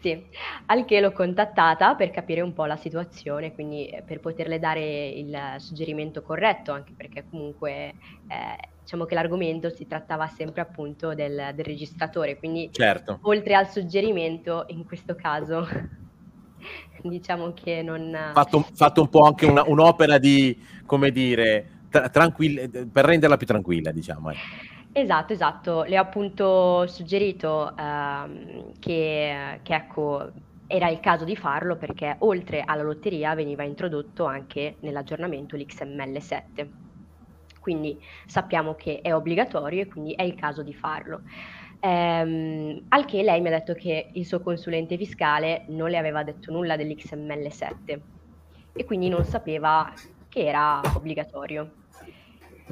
Sì, al che l'ho contattata per capire un po' la situazione, quindi eh, per poterle dare il suggerimento corretto, anche perché comunque eh, diciamo che l'argomento si trattava sempre appunto del, del registratore, quindi certo. oltre al suggerimento in questo caso (laughs) diciamo che non... Fatto, fatto un po' anche una, un'opera di, come dire, tra, tranquilla, per renderla più tranquilla, diciamo. Eh. Esatto, esatto. Le ho appunto suggerito ehm, che, che, ecco, era il caso di farlo perché oltre alla lotteria veniva introdotto anche nell'aggiornamento l'XML7. Quindi sappiamo che è obbligatorio e quindi è il caso di farlo. Ehm, al che lei mi ha detto che il suo consulente fiscale non le aveva detto nulla dell'XML7 e quindi non sapeva che era obbligatorio.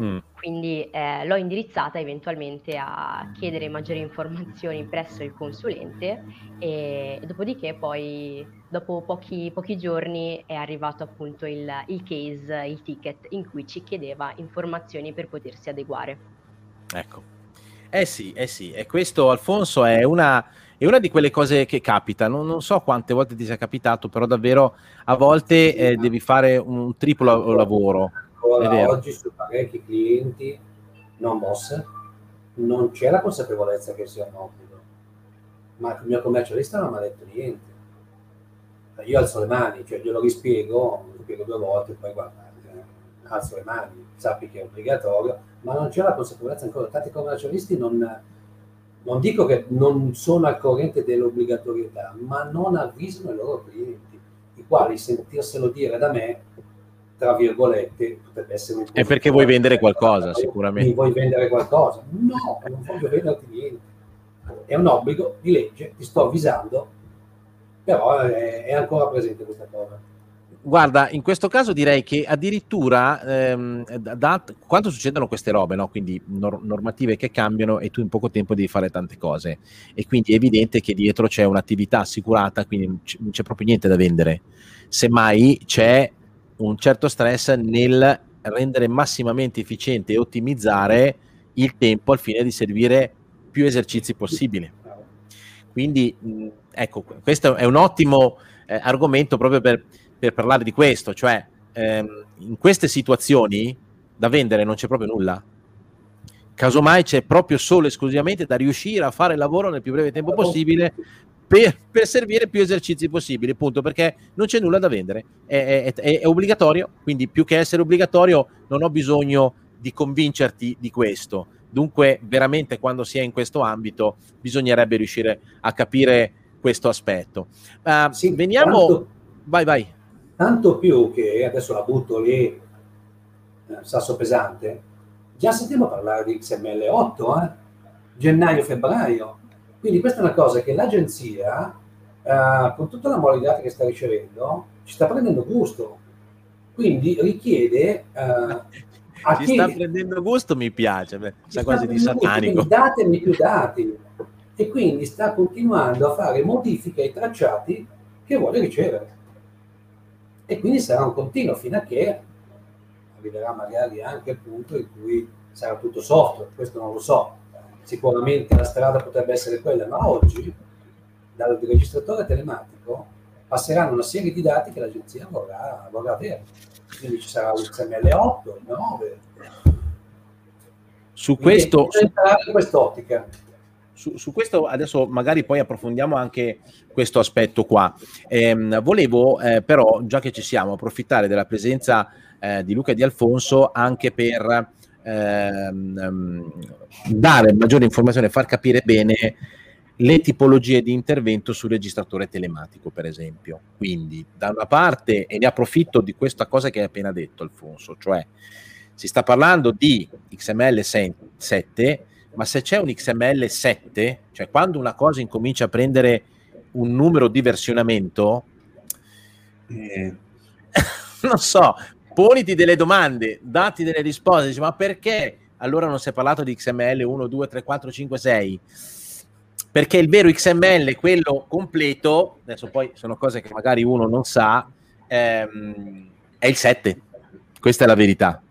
Mm. Quindi eh, l'ho indirizzata eventualmente a chiedere maggiori informazioni presso il consulente e, e dopodiché poi dopo pochi, pochi, giorni è arrivato appunto il, il case, il ticket in cui ci chiedeva informazioni per potersi adeguare. Ecco, eh sì, eh sì, e questo Alfonso è una, è una di quelle cose che capita, non, non, so quante volte ti sia capitato, però davvero a volte eh, devi fare un triplo lavoro. Ancora oggi su parecchi clienti non mosse, non c'è la consapevolezza che sia un obbligo. Ma il mio commercialista non mi ha detto niente. Io alzo le mani, cioè glielo rispiego, lo spiego due volte, poi guarda, eh, alzo le mani, sappi che è obbligatorio, ma non c'è la consapevolezza ancora. Tanti commercialisti non, non dico che non sono al corrente dell'obbligatorietà, ma non avvisano i loro clienti, i quali sentirselo dire da me tra virgolette, potrebbe essere un È perché vuoi vendere qualcosa, sicuramente. Vuoi vendere qualcosa? No, non voglio venderti niente. È un obbligo di legge, ti sto avvisando, però è, è ancora presente questa cosa. Guarda, in questo caso direi che addirittura ehm, da, quando succedono queste robe, no? quindi nor- normative che cambiano e tu in poco tempo devi fare tante cose e quindi è evidente che dietro c'è un'attività assicurata, quindi non c'è proprio niente da vendere. Semmai c'è un certo stress nel rendere massimamente efficiente e ottimizzare il tempo al fine di servire più esercizi possibili. Quindi, ecco, questo è un ottimo eh, argomento proprio per, per, parlare di questo, cioè ehm, in queste situazioni da vendere non c'è proprio nulla. Casomai c'è proprio solo e esclusivamente da riuscire a fare il lavoro nel più breve tempo possibile per, per, servire più esercizi possibili, appunto perché non c'è nulla da vendere, è, è, è, è, obbligatorio, quindi più che essere obbligatorio non ho bisogno di convincerti di questo. Dunque, veramente quando si è in questo ambito bisognerebbe riuscire a capire questo aspetto. Uh, sì, veniamo... Tanto, vai, vai. Tanto più che adesso la butto lì, eh, sasso pesante, già sentiamo parlare di XML8, eh? gennaio-febbraio quindi questa è una cosa che l'agenzia, eh, con tutta la mole dati che sta ricevendo, ci sta prendendo gusto. Quindi richiede... Eh, a ci chi... sta prendendo gusto mi piace, beh, sa quasi di satanico. Datemi più dati. E quindi sta continuando a fare modifiche ai tracciati che vuole ricevere. E quindi sarà un continuo fino a che arriverà magari anche il punto in cui sarà tutto software, questo non lo so, sicuramente la strada potrebbe essere quella, ma oggi dal registratore telematico passeranno una serie di dati che l'agenzia vorrà, vorrà avere. Quindi ci sarà l'XML8, il 9. Su questo... In quest'ottica. Su, su, questo adesso magari poi approfondiamo anche questo aspetto qua. Eh, volevo eh, però, già che ci siamo, approfittare della presenza eh, di Luca e di Alfonso anche per ehm, dare maggiore informazione, far capire bene le tipologie di intervento sul registratore telematico, per esempio. Quindi, da una parte, e ne approfitto di questa cosa che hai appena detto, Alfonso, cioè si sta parlando di XML 7, ma se c'è un XML 7, cioè quando una cosa incomincia a prendere un numero di versionamento, eh, (laughs) non so, poniti delle domande, dati delle risposte, dici, ma perché allora non si è parlato di XML 1, 2, 3, 4, 5, 6? Perché il vero XML, quello completo, adesso poi sono cose che magari uno non sa, ehm, è il 7. Questa è la verità.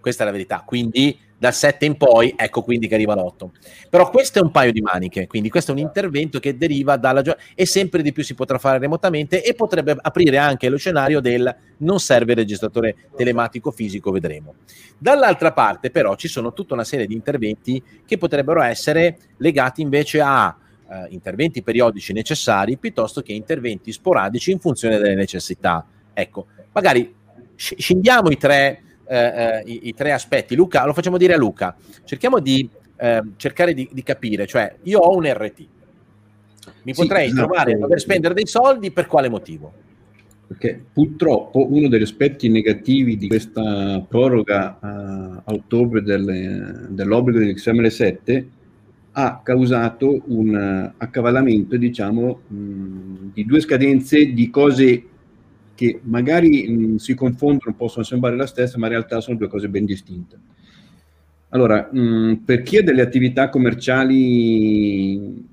Questa è la verità. Quindi dal 7 in poi, ecco quindi che arriva l'8. Però questo è un paio di maniche, quindi questo è un intervento che deriva dalla gioia e sempre di più si potrà fare remotamente e potrebbe aprire anche lo scenario del non serve il registratore telematico fisico, vedremo. Dall'altra parte però ci sono tutta una serie di interventi che potrebbero essere legati invece a uh, interventi periodici necessari piuttosto che interventi sporadici in funzione delle necessità. Ecco, magari scendiamo i tre eh, eh, i, i, tre aspetti. Luca, lo facciamo dire a Luca, cerchiamo di eh, cercare di, di, capire, cioè io ho un RT, mi sì, potrei esatto. trovare a dover spendere dei soldi per quale motivo? Perché purtroppo uno degli aspetti negativi di questa proroga a ottobre del, dell'obbligo dell'XML7 ha causato un accavallamento, diciamo, mh, di due scadenze di cose che magari mh, si confondono, possono sembrare la stessa, ma in realtà sono due cose ben distinte. Allora, mh, per chi ha delle attività commerciali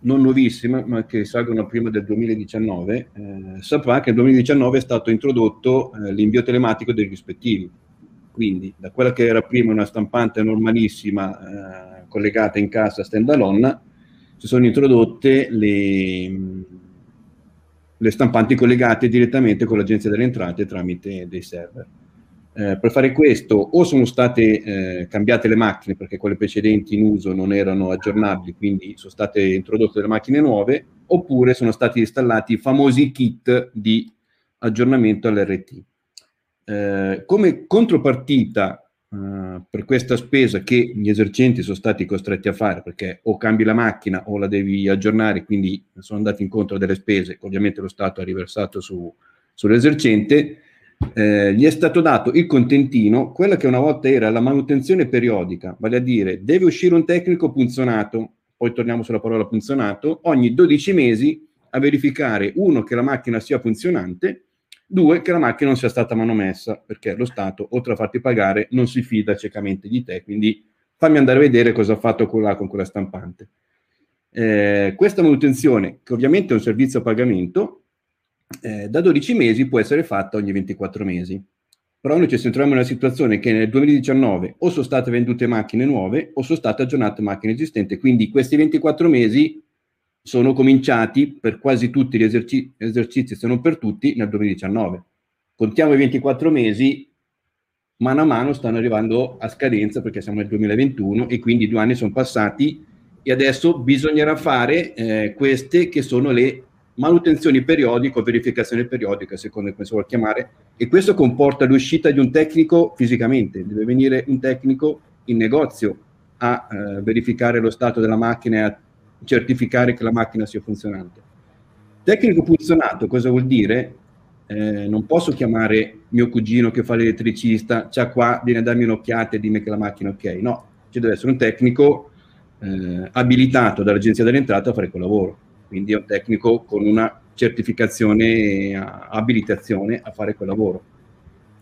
non nuovissime, ma che risalgono prima del 2019, eh, saprà che nel 2019 è stato introdotto eh, l'invio telematico dei rispettivi. Quindi, da quella che era prima una stampante normalissima eh, collegata in casa stand-alone, si sono introdotte le le stampanti collegate direttamente con l'agenzia delle entrate tramite dei server. Eh, per fare questo o sono state eh, cambiate le macchine perché quelle precedenti in uso non erano aggiornabili, quindi sono state introdotte delle macchine nuove, oppure sono stati installati i famosi kit di aggiornamento all'RT. Eh, come contropartita uh, per questa spesa che gli esercenti sono stati costretti a fare, perché o cambi la macchina o la devi aggiornare, quindi sono andati incontro a delle spese che ovviamente lo Stato ha riversato su, sull'esercente, eh, gli è stato dato il contentino, quella che una volta era la manutenzione periodica, vale a dire deve uscire un tecnico punzonato, poi torniamo sulla parola punzonato, ogni 12 mesi a verificare uno che la macchina sia funzionante, due che la macchina non sia stata manomessa, perché lo Stato, oltre a farti pagare, non si fida ciecamente di te, quindi fammi andare a vedere cosa ha fatto quella, con quella stampante. Eh, questa manutenzione, che ovviamente è un servizio a pagamento, eh, da 12 mesi può essere fatta ogni 24 mesi. Però noi ci troviamo in una situazione che nel 2019 o sono state vendute macchine nuove o sono state aggiornate macchine esistenti, quindi questi 24 mesi sono cominciati per quasi tutti gli eserci- esercizi, se non per tutti, nel 2019. Contiamo i 24 mesi, mano a mano stanno arrivando a scadenza perché siamo nel 2021 e quindi due anni sono passati e adesso bisognerà fare eh, queste che sono le manutenzioni periodiche o verificazione periodica, secondo come si vuole chiamare, e questo comporta l'uscita di un tecnico fisicamente, deve venire un tecnico in negozio a eh, verificare lo stato della macchina e a certificare che la macchina sia funzionante. Tecnico funzionato cosa vuol dire? Eh, non posso chiamare mio cugino che fa l'elettricista, c'ha qua, viene a darmi un'occhiata e dimmi che la macchina è ok. No, ci deve essere un tecnico eh, abilitato dall'Agenzia delle Entrate a fare quel lavoro quindi è un tecnico con una certificazione abilitazione a fare quel lavoro.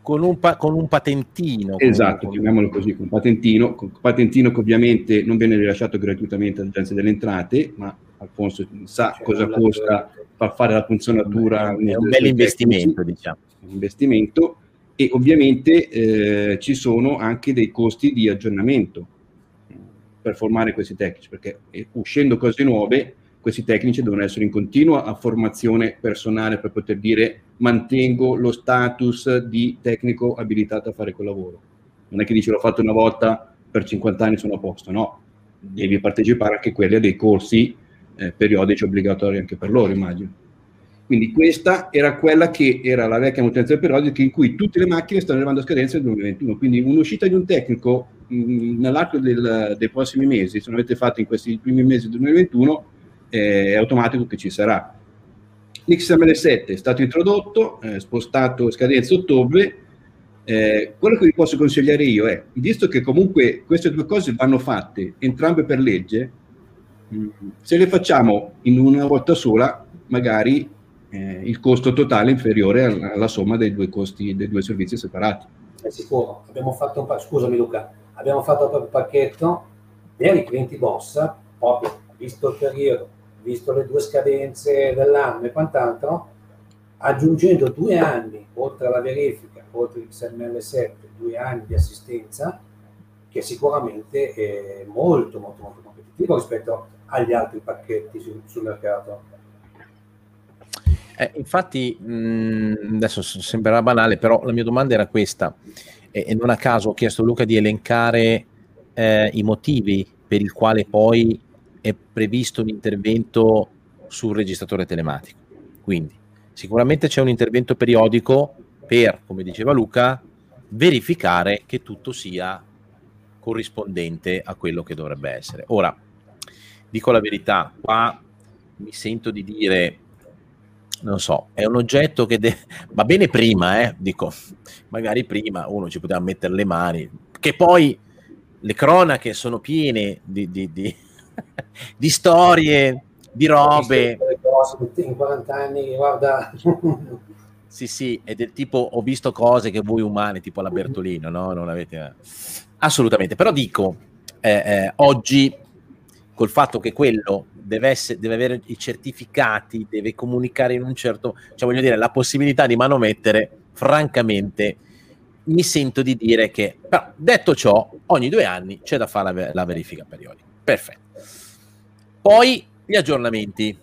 Con un, pa- con un patentino. Esatto, con... chiamiamolo così, con un patentino, con un patentino che ovviamente non viene rilasciato gratuitamente all'Agenzia delle Entrate, ma Alfonso sa cioè, cosa costa far fare la funzionatura. È un bel investimento, diciamo. Un investimento e ovviamente eh, ci sono anche dei costi di aggiornamento per formare questi tecnici, perché eh, uscendo cose nuove questi tecnici devono essere in continua formazione personale per poter dire mantengo lo status di tecnico abilitato a fare quel lavoro. Non è che dici l'ho fatto una volta per 50 anni sono a posto, no. Devi partecipare anche quelli a dei corsi eh, periodici obbligatori anche per loro, immagino. Quindi questa era quella che era la vecchia manutenzione periodica in cui tutte le macchine stanno arrivando a scadenza nel 2021. Quindi un'uscita di un tecnico mh, nell'arco del, dei prossimi mesi, se non avete fatto in questi primi mesi del 2021, è automatico che ci sarà. L'XML7 è stato introdotto, eh, spostato scadenza ottobre. Eh, quello che vi posso consigliare io è, visto che comunque queste due cose vanno fatte entrambe per legge, mm, se le facciamo in una volta sola, magari eh, il costo totale è inferiore alla, alla, somma dei due costi dei due servizi separati. È sicuro, abbiamo fatto un scusami Luca, abbiamo fatto un pacchetto per i clienti boss, proprio visto il periodo visto le due scadenze dell'anno e quant'altro, aggiungendo due anni oltre alla verifica, oltre l'XML7, due anni di assistenza, che sicuramente è molto molto molto competitivo rispetto agli altri pacchetti sul, sul mercato. Eh, infatti, mh, adesso sembrerà banale, però la mia domanda era questa, e, e non a caso ho chiesto a Luca di elencare eh, i motivi per il quale poi è previsto un intervento sul registratore telematico. Quindi sicuramente c'è un intervento periodico per, come diceva Luca, verificare che tutto sia corrispondente a quello che dovrebbe essere. Ora, dico la verità, qua mi sento di dire, non so, è un oggetto che de- va bene prima, eh? dico, magari prima uno ci poteva mettere le mani, che poi le cronache sono piene di, di, di (laughs) di storie, di robe. In 40 anni, guarda. (laughs) sì, sì, è del tipo ho visto cose che voi umani, tipo la Bertolino, no? Non avete... Assolutamente, però dico, eh, eh, oggi col fatto che quello deve, essere, deve avere i certificati, deve comunicare in un certo, cioè voglio dire, la possibilità di manomettere, francamente, mi sento di dire che, però detto ciò, ogni due anni c'è da fare la, la verifica periodica. Perfetto. Poi gli aggiornamenti.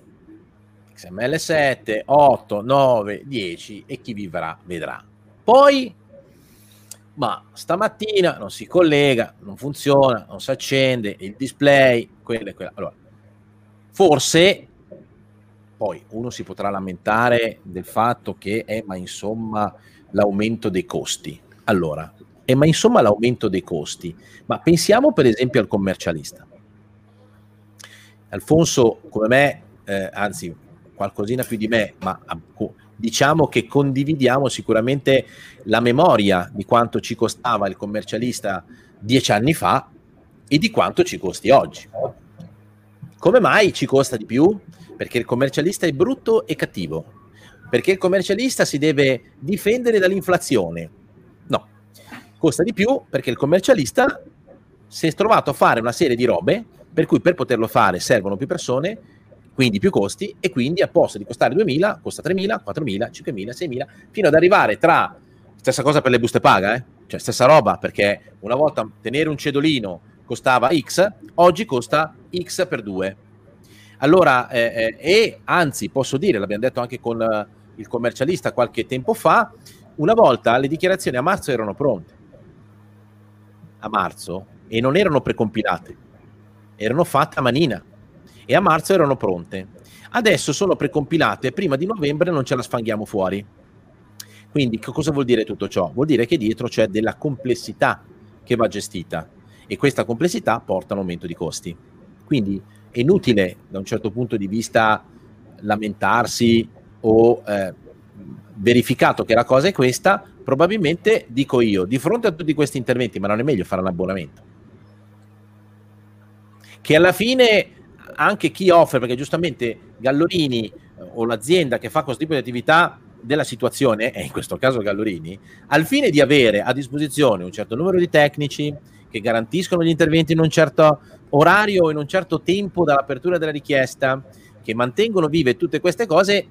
XML 7, 8, 9, 10 e chi vivrà vedrà. Poi ma stamattina non si collega, non funziona, non si accende il display, quella e quella. Allora, forse poi uno si potrà lamentare del fatto che, eh, ma insomma, l'aumento dei costi. Allora, eh, ma insomma l'aumento dei costi. Ma pensiamo per esempio al commercialista. Alfonso, come me, eh, anzi qualcosina più di me, ma diciamo che condividiamo sicuramente la memoria di quanto ci costava il commercialista dieci anni fa e di quanto ci costi oggi. Come mai ci costa di più? Perché il commercialista è brutto e cattivo, perché il commercialista si deve difendere dall'inflazione. No, costa di più perché il commercialista si è trovato a fare una serie di robe per cui per poterlo fare servono più persone quindi più costi e quindi a posto di costare 2.000 costa 3.000, 4.000, 5.000, 6.000 fino ad arrivare tra stessa cosa per le buste paga, eh? cioè stessa roba perché una volta tenere un cedolino costava X, oggi costa X per 2. Allora, eh, eh, e anzi posso dire, l'abbiamo detto anche con eh, il commercialista qualche tempo fa, una volta le dichiarazioni a marzo erano pronte, a marzo, e non erano precompilate, erano fatte a manina e a marzo erano pronte. Adesso sono precompilate, prima di novembre non ce la sfanghiamo fuori. Quindi cosa vuol dire tutto ciò? Vuol dire che dietro c'è della complessità che va gestita e questa complessità porta a un di costi. Quindi è inutile da un certo punto di vista lamentarsi o eh, verificato che la cosa è questa, probabilmente dico io, di fronte a tutti questi interventi, ma non è meglio fare un abbonamento. Che alla fine anche chi offre, perché giustamente Gallorini eh, o l'azienda che fa questo tipo di attività della situazione, e in questo caso Gallorini, al fine di avere a disposizione un certo numero di tecnici che garantiscono gli interventi in un certo orario, in un certo tempo dall'apertura della richiesta, che mantengono vive tutte queste cose,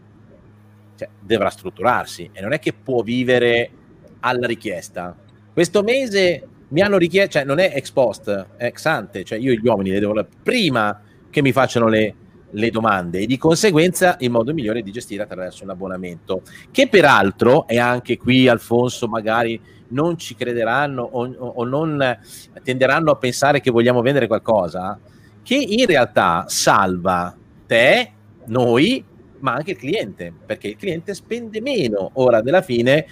cioè, dovrà strutturarsi e non è che può vivere alla richiesta. Questo mese mi hanno richiesto, cioè non è ex post, è ex ante, cioè io gli uomini le devo prima che mi facciano le, le domande e di conseguenza il modo migliore di gestire attraverso un abbonamento che peraltro e anche qui Alfonso magari non ci crederanno o, o, non tenderanno a pensare che vogliamo vendere qualcosa che in realtà salva te, noi ma anche il cliente perché il cliente spende meno ora della fine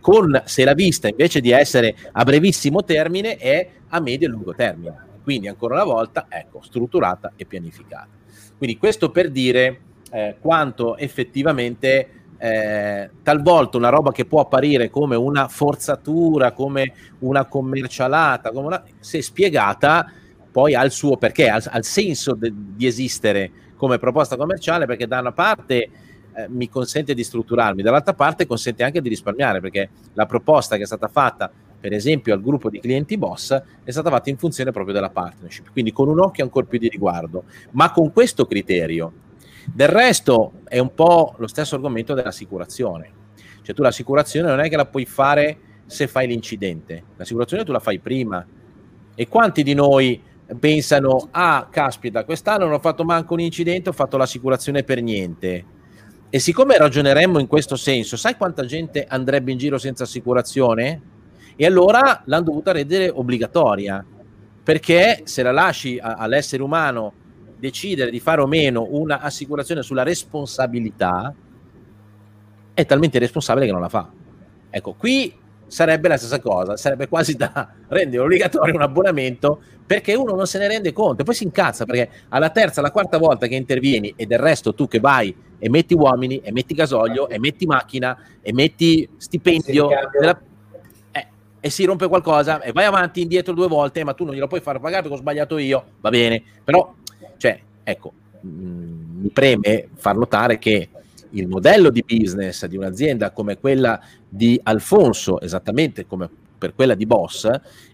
con se la vista invece di essere a brevissimo termine è a medio e lungo termine quindi ancora una volta, ecco, strutturata e pianificata. Quindi questo per dire eh, quanto effettivamente eh, talvolta una roba che può apparire come una forzatura, come una commercialata, come una, se spiegata poi ha il suo perché, ha il senso de, di esistere come proposta commerciale perché da una parte eh, mi consente di strutturarmi, dall'altra parte consente anche di risparmiare perché la proposta che è stata fatta per esempio al gruppo di clienti boss, è stata fatta in funzione proprio della partnership, quindi con un occhio ancora più di riguardo, ma con questo criterio. Del resto è un po' lo stesso argomento dell'assicurazione, cioè tu l'assicurazione non è che la puoi fare se fai l'incidente, l'assicurazione tu la fai prima. E quanti di noi pensano, ah, caspita, quest'anno non ho fatto manco un incidente, ho fatto l'assicurazione per niente. E siccome ragioneremmo in questo senso, sai quanta gente andrebbe in giro senza assicurazione? E allora l'hanno dovuta rendere obbligatoria, perché se la lasci a, all'essere umano decidere di fare o meno un'assicurazione sulla responsabilità, è talmente responsabile che non la fa. Ecco, qui sarebbe la stessa cosa, sarebbe quasi da rendere obbligatorio un abbonamento perché uno non se ne rende conto e poi si incazza perché alla terza, alla quarta volta che intervieni e del resto tu che vai e metti uomini e metti gasolio e metti macchina e metti stipendio della, e si rompe qualcosa e vai avanti indietro due volte, ma tu non glielo puoi far pagare perché ho sbagliato io, va bene, però, cioè, ecco, mh, mm, mi preme far notare che il modello di business di un'azienda come quella di Alfonso, esattamente come per quella di Boss,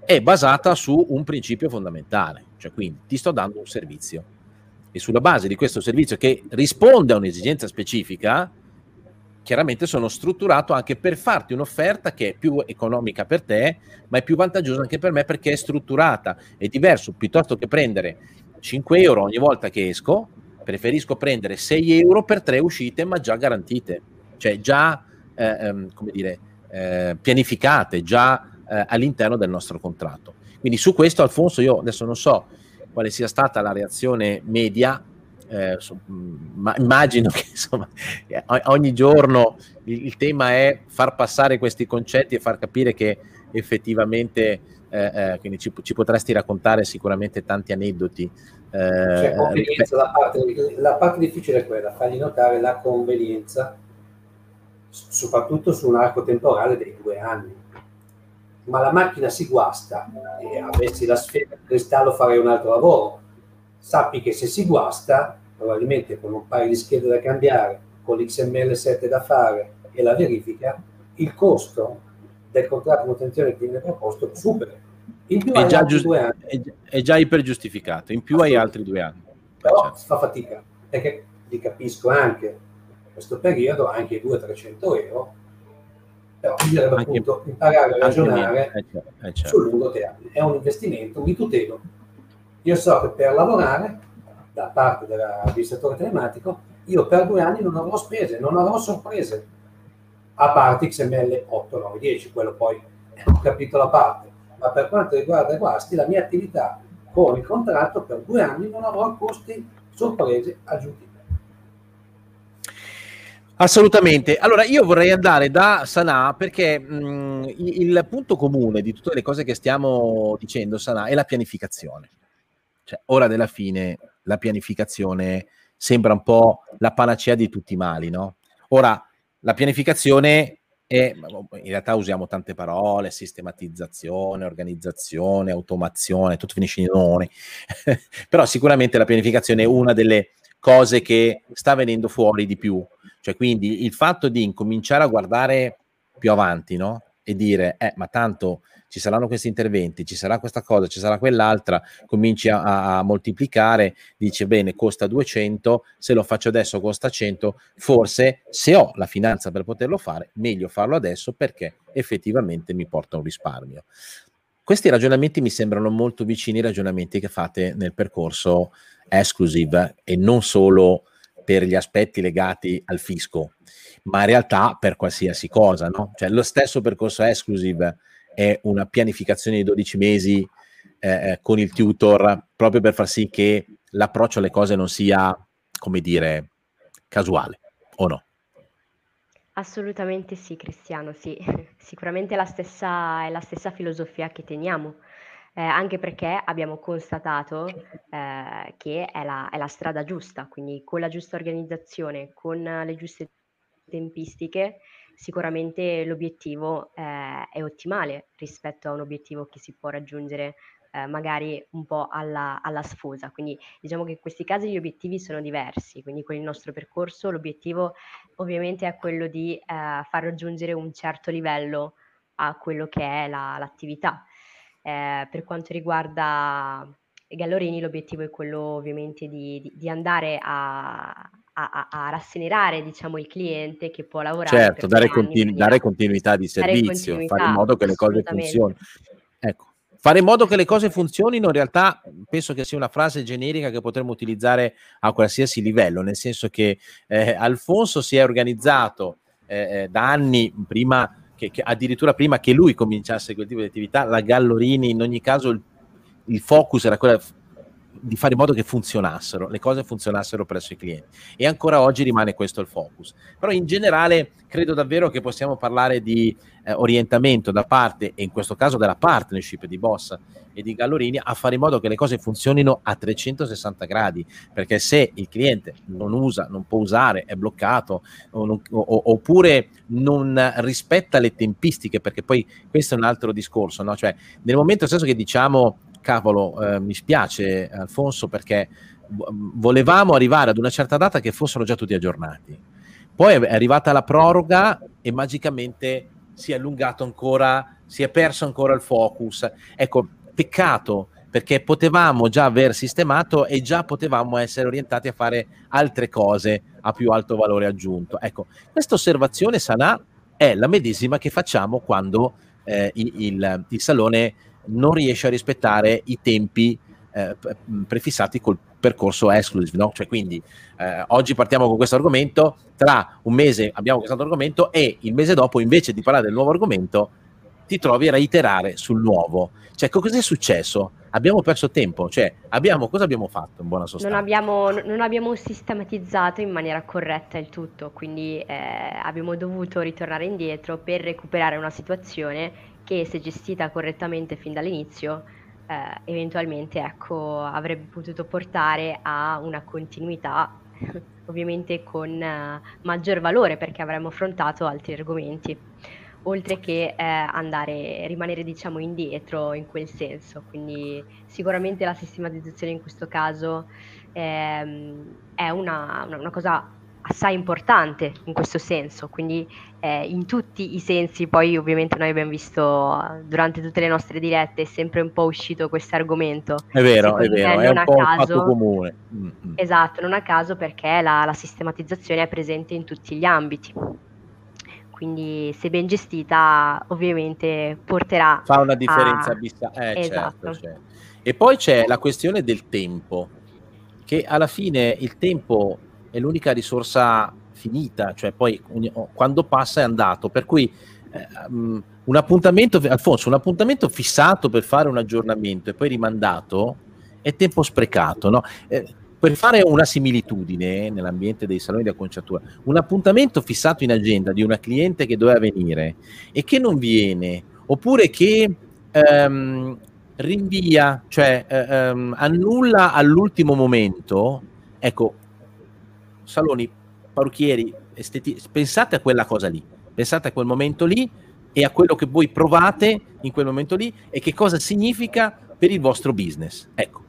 è basata su un principio fondamentale, cioè quindi ti sto dando un servizio e sulla base di questo servizio che risponde a un'esigenza specifica, chiaramente sono strutturato anche per farti un'offerta che è più economica per te, ma è più vantaggiosa anche per me perché è strutturata. È diverso, piuttosto che prendere 5 euro ogni volta che esco, preferisco prendere 6 euro per tre uscite, ma già garantite, cioè già, eh, ehm, come dire, eh, pianificate, già eh, all'interno del nostro contratto. Quindi su questo, Alfonso, io adesso non so quale sia stata la reazione media, eh, ma immagino che (laughs) insomma, ogni giorno il, il, tema è far passare questi concetti e far capire che effettivamente, eh, eh quindi ci, ci, potresti raccontare sicuramente tanti aneddoti. Cioè, la, parte, la parte difficile è quella, fargli notare la convenienza, soprattutto su un arco temporale dei due anni ma la macchina si guasta e avessi la sfera di cristallo farei un altro lavoro. Sappi che se si guasta, probabilmente con un paio di schede da cambiare, con l'XML7 da fare e la verifica, il costo del contratto di manutenzione che viene proposto supera. In più è già, giust- è, è già ipergiustificato, in più hai altri due anni. Però certo. si fa fatica, perché li capisco anche questo periodo, anche 200-300 euro, però bisognerebbe anche, appunto imparare a ragionare eh, certo, eh, certo. sul lungo termine. È un investimento, mi tutelo. Io so che per lavorare da parte dell'amministratore telematico, io per due anni non avrò spese, non avrò sorprese, a parte XML 8, 9, 10, quello poi è un capitolo a parte. Ma per quanto riguarda i guasti, la mia attività con il contratto per due anni non avrò costi, sorprese aggiuntive. Assolutamente. Allora io vorrei andare da Sanà perché mh, il punto comune di tutte le cose che stiamo dicendo, Sanà, è la pianificazione. Cioè, ora della fine la pianificazione sembra un po' la panacea di tutti i mali, no? Ora, la pianificazione è, in realtà usiamo tante parole, sistematizzazione, organizzazione, automazione, tutto finisce in nome, (laughs) però sicuramente la pianificazione è una delle cose che sta venendo fuori di più cioè, quindi il fatto di incominciare a guardare più avanti, no? E dire, eh, ma tanto ci saranno questi interventi, ci sarà questa cosa, ci sarà quell'altra, cominci a, a, moltiplicare, dice bene, costa 200, se lo faccio adesso costa 100, forse se ho la finanza per poterlo fare, meglio farlo adesso perché effettivamente mi porta un risparmio. Questi ragionamenti mi sembrano molto vicini ai ragionamenti che fate nel percorso exclusive e non solo per gli aspetti legati al fisco, ma in realtà per qualsiasi cosa, no? Cioè lo stesso percorso exclusive è una pianificazione di 12 mesi eh, eh, con il tutor proprio per far sì che l'approccio alle cose non sia, come dire, casuale, o no? Assolutamente sì, Cristiano, sì. (laughs) Sicuramente la stessa, è la stessa filosofia che teniamo eh, anche perché abbiamo constatato eh, che è la, è la strada giusta, quindi con la giusta organizzazione, con le giuste tempistiche, sicuramente l'obiettivo eh, è ottimale rispetto a un obiettivo che si può raggiungere eh, magari un po' alla, alla, sfusa. Quindi diciamo che in questi casi gli obiettivi sono diversi, quindi con il nostro percorso l'obiettivo ovviamente è quello di eh, far raggiungere un certo livello a quello che è la, l'attività. Eh, per quanto riguarda Gallorini l'obiettivo è quello ovviamente di, di, di andare a, a, a, rassenerare diciamo, il cliente che può lavorare. Certo, dare, continu- dare, continuità di servizio, continuità, fare in modo che le cose funzionino. Ecco, fare in modo che le cose funzionino in realtà penso che sia una frase generica che potremmo utilizzare a qualsiasi livello, nel senso che eh, Alfonso si è organizzato eh, eh da anni prima che, che, addirittura prima che lui cominciasse quel tipo di attività, la Gallorini, in ogni caso il, il focus era quello di fare in modo che funzionassero, le cose funzionassero presso i clienti. E ancora oggi rimane questo il focus. Però in generale credo davvero che possiamo parlare di eh, orientamento da parte, e in questo caso della partnership di Boss e di Gallorini, a fare in modo che le cose funzionino a 360 gradi, perché se il cliente non usa, non può usare, è bloccato, o non, o, oppure non rispetta le tempistiche, perché poi questo è un altro discorso, no? cioè nel momento stesso che diciamo cavolo, eh, mi spiace Alfonso perché volevamo arrivare ad una certa data che fossero già tutti aggiornati. Poi è arrivata la proroga e magicamente si è allungato ancora, si è perso ancora il focus. Ecco, peccato perché potevamo già aver sistemato e già potevamo essere orientati a fare altre cose a più alto valore aggiunto. Ecco, questa osservazione sana è la medesima che facciamo quando eh, il, il, il salone non riesce a rispettare i tempi eh, prefissati col percorso exclusive, no? Cioè, quindi eh, oggi partiamo con questo argomento, tra un mese abbiamo questo argomento e il mese dopo, invece di parlare del nuovo argomento, ti trovi a reiterare sul nuovo. Cioè, cosa è successo? Abbiamo perso tempo, cioè, abbiamo, cosa abbiamo fatto in buona sostanza? Non abbiamo, non abbiamo sistematizzato in maniera corretta il tutto, quindi eh, abbiamo dovuto ritornare indietro per recuperare una situazione che se gestita correttamente fin dall'inizio eh, eventualmente ecco, avrebbe potuto portare a una continuità (laughs) ovviamente con eh, maggior valore perché avremmo affrontato altri argomenti oltre che eh, andare rimanere diciamo indietro in quel senso. Quindi sicuramente la sistematizzazione in questo caso ehm, è una, una, cosa assai importante in questo senso, quindi eh, in tutti i sensi, poi ovviamente noi abbiamo visto durante tutte le nostre dirette, è sempre un po' uscito questo argomento. È vero, è vero, è un po' caso, un fatto comune. Mm-hmm. Esatto, non a caso perché la, la sistematizzazione è presente in tutti gli ambiti quindi se ben gestita ovviamente porterà fa una differenza a... vista eh, certo, esatto. certo, certo. e poi c'è la questione del tempo che alla fine il tempo è l'unica risorsa finita, cioè poi quando passa è andato, per cui eh, um, un appuntamento, Alfonso, un appuntamento fissato per fare un aggiornamento e poi rimandato è tempo sprecato, no? Eh, per fare una similitudine nell'ambiente dei saloni di acconciatura, un appuntamento fissato in agenda di una cliente che doveva venire e che non viene, oppure che ehm, rinvia, cioè eh, ehm, annulla all'ultimo momento, ecco, saloni, parrucchieri, esteti- pensate a quella cosa lì, pensate a quel momento lì e a quello che voi provate in quel momento lì e che cosa significa per il vostro business. Ecco,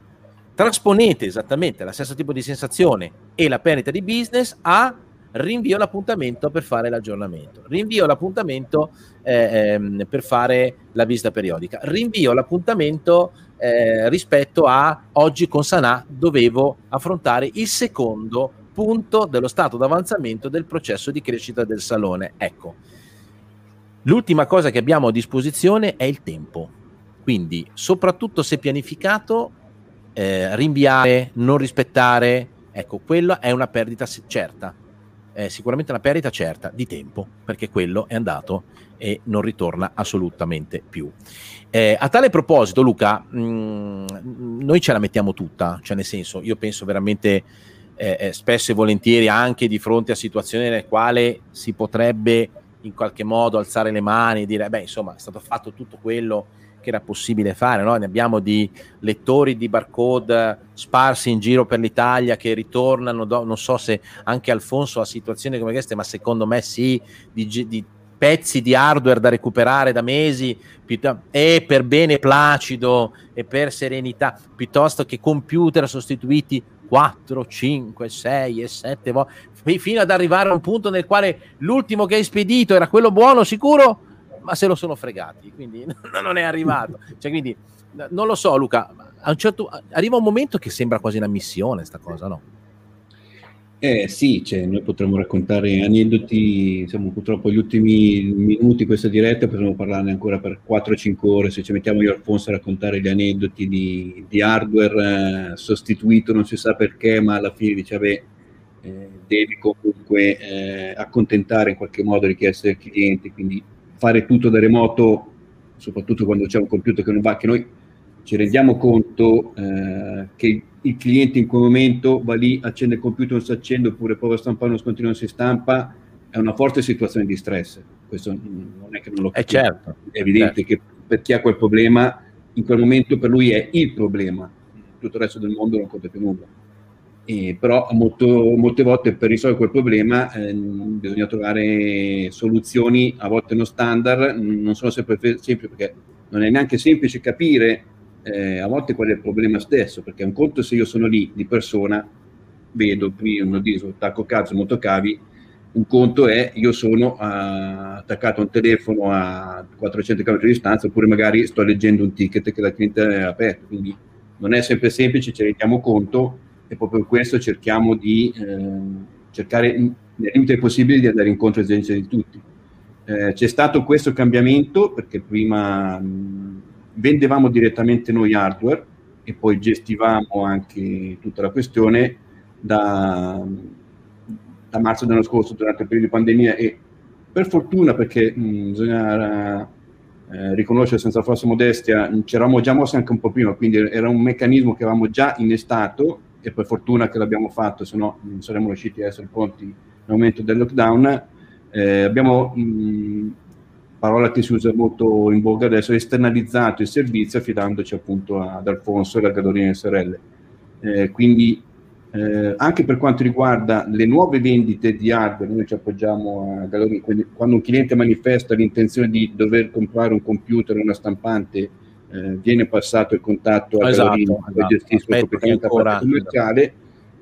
trasponete esattamente la stessa tipo di sensazione e la perdita di business a rinvio l'appuntamento per fare l'aggiornamento, rinvio l'appuntamento eh, ehm, per fare la visita periodica, rinvio l'appuntamento eh, rispetto a oggi con Sanà dovevo affrontare il secondo punto dello stato d'avanzamento del processo di crescita del salone. Ecco, l'ultima cosa che abbiamo a disposizione è il tempo. Quindi, soprattutto se pianificato, eh, rinviare, non rispettare, ecco, quello è una perdita certa. È sicuramente una perdita certa di tempo, perché quello è andato e non ritorna assolutamente più. Eh, a tale proposito, Luca, mh, mm, noi ce la mettiamo tutta, cioè nel senso, io penso veramente eh, eh, spesso e volentieri anche di fronte a situazioni nelle quali si potrebbe in qualche modo alzare le mani e dire, beh, insomma, è stato fatto tutto quello che era possibile fare, no? ne abbiamo di lettori di barcode sparsi in giro per l'Italia che ritornano, do, non so se anche Alfonso ha situazioni come queste, ma secondo me sì, di, di pezzi di hardware da recuperare da mesi e per bene placido e per serenità, piuttosto che computer sostituiti 4, 5, 6 e 7 volte, fino ad arrivare a un punto nel quale l'ultimo che hai spedito era quello buono, sicuro, ma se lo sono fregati, quindi (laughs) non è arrivato. Cioè, quindi, non lo so, Luca, a un certo, arriva un momento che sembra quasi una missione, sta cosa, no? Eh sì, cioè, noi potremmo raccontare aneddoti, insomma, purtroppo gli ultimi minuti di questa diretta potremmo parlarne ancora per 4-5 ore, se ci mettiamo io Alfonso a raccontare gli aneddoti di, di hardware eh, sostituito, non si sa perché, ma alla fine dice, vabbè, eh, devi comunque eh, accontentare in qualche modo le richieste del cliente, quindi fare tutto da remoto, soprattutto quando c'è un computer che non va, che noi ci rendiamo conto eh, che il cliente in quel momento va lì, accende il computer, non si accende, oppure prova a stampare uno scontrino, non si stampa, è una forte situazione di stress. Questo non è che non lo capisco. È, certo, è evidente certo. che per chi ha quel problema, in quel momento per lui è il problema, tutto il resto del mondo non conta più nulla. E però molto, molte volte per risolvere quel problema eh, bisogna trovare soluzioni a volte non standard, non sono sempre semplici perché non è neanche semplice capire eh, a volte qual è il problema stesso, perché un conto se io sono lì di persona, vedo qui uno dice tacco cazzo, motocavi, un conto è io sono uh, attaccato a un telefono a 400 km di distanza oppure magari sto leggendo un ticket che la cliente ha aperto, quindi non è sempre semplice, ci rendiamo conto e proprio per questo cerchiamo di eh, cercare nel limite possibile di andare incontro alle esigenze di tutti. Eh, c'è stato questo cambiamento perché prima mh, vendevamo direttamente noi hardware e poi gestivamo anche tutta la questione da, da marzo dell'anno scorso durante il periodo di pandemia e per fortuna perché mh, bisogna eh, riconoscere senza falsa modestia, ci eravamo già mossi anche un po' prima, quindi era un meccanismo che avevamo già innestato e per fortuna che l'abbiamo fatto, se no non saremmo riusciti a essere pronti nel momento del lockdown. Eh, abbiamo, mh, parola che si usa molto in voga adesso, esternalizzato il servizio affidandoci appunto ad Alfonso e alla Galleria SRL. Eh, quindi eh, anche per quanto riguarda le nuove vendite di hardware, noi ci appoggiamo a Galleria, quindi quando un cliente manifesta l'intenzione di dover comprare un computer o una stampante, eh, viene passato il contatto a esatto, Galleria esatto. che gestisce parte commerciale.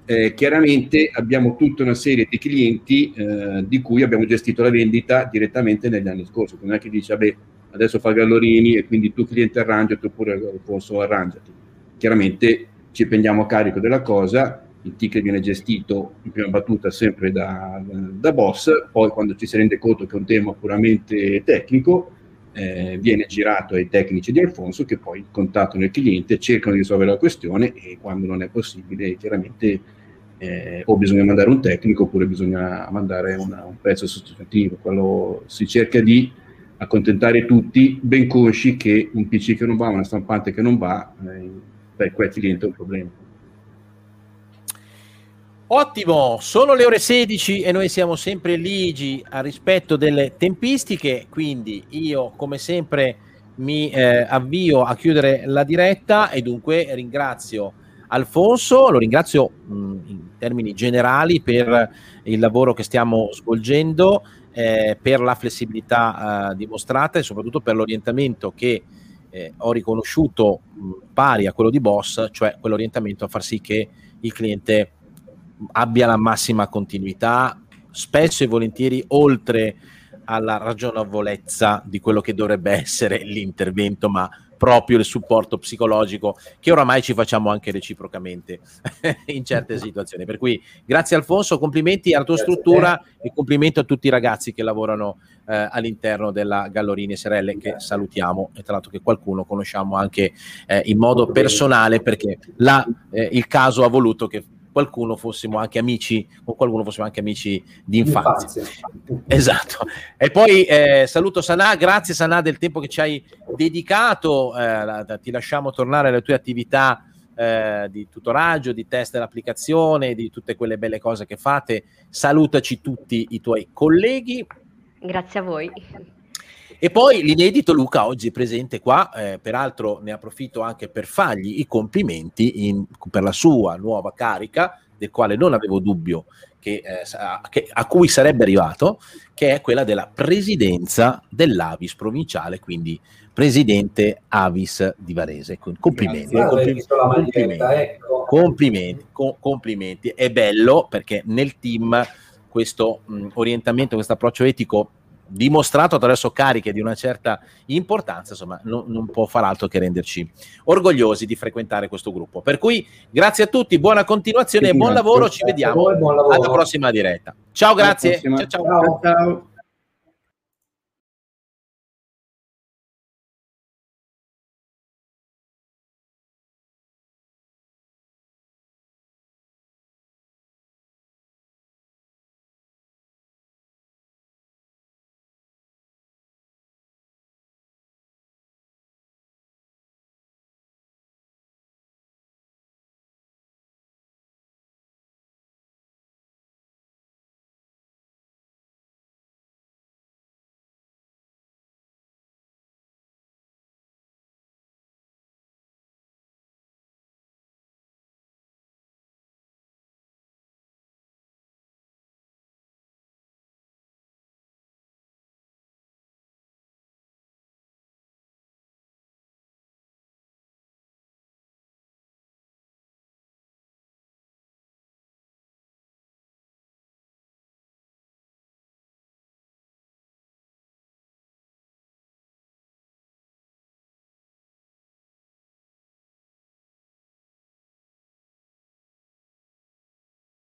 Eh, chiaramente abbiamo tutta una serie di clienti eh, di cui abbiamo gestito la vendita direttamente negli anni scorsi. Non è che dice, vabbè, adesso fa Gallorini e quindi tu cliente arrangiati oppure posso arrangiati. Chiaramente ci prendiamo carico della cosa, il ticket viene gestito in prima battuta sempre da, da, boss, poi quando ci si rende conto che è un tema puramente tecnico, eh, viene girato ai tecnici di Alfonso che poi contattano il cliente, cercano di risolvere la questione e quando non è possibile chiaramente eh, o bisogna mandare un tecnico oppure bisogna mandare una, un pezzo sostitutivo. Quello si cerca di accontentare tutti, ben consci che un PC che non va, una stampante che non va, eh, per cliente è un problema. Ottimo, sono le ore 16 e noi siamo sempre ligi a rispetto delle tempistiche, quindi io come sempre mi eh, avvio a chiudere la diretta e dunque ringrazio Alfonso, lo ringrazio mh, in termini generali per il lavoro che stiamo svolgendo, eh, per la flessibilità eh, dimostrata e soprattutto per l'orientamento che eh, ho riconosciuto mh, pari a quello di Boss, cioè quell'orientamento a far sì che il cliente abbia la massima continuità, spesso e volentieri oltre alla ragionevolezza di quello che dovrebbe essere l'intervento, ma proprio il supporto psicologico che oramai ci facciamo anche reciprocamente (laughs) in certe (laughs) situazioni. Per cui grazie Alfonso, complimenti alla tua struttura e complimenti a tutti i ragazzi che lavorano eh, all'interno della Gallorini SRL che salutiamo e tra l'altro che qualcuno conosciamo anche eh, in modo personale perché la, eh, il caso ha voluto che qualcuno fossimo anche amici, con qualcuno fossimo anche amici di infanzia. infanzia. Esatto. E poi eh, saluto Sanà, grazie Sanà del tempo che ci hai dedicato, eh, ti lasciamo tornare alle tue attività eh, di tutoraggio, di test dell'applicazione, di tutte quelle belle cose che fate. Salutaci tutti i tuoi colleghi. Grazie a voi. E poi l'inedito Luca oggi presente qua, eh, peraltro ne approfitto anche per fargli i complimenti in, per la sua nuova carica, del quale non avevo dubbio che, eh, che, a cui sarebbe arrivato, che è quella della presidenza dell'Avis provinciale, quindi presidente Avis di Varese. Complimenti, complimenti, complimenti, ecco. complimenti, complimenti, È bello perché nel team questo mh, orientamento, questo approccio etico dimostrato attraverso cariche di una certa importanza, insomma, non, non, può far altro che renderci orgogliosi di frequentare questo gruppo. Per cui grazie a tutti, buona continuazione e buon lavoro, ci vediamo alla prossima diretta. Ciao, grazie. Ciao, ciao. ciao.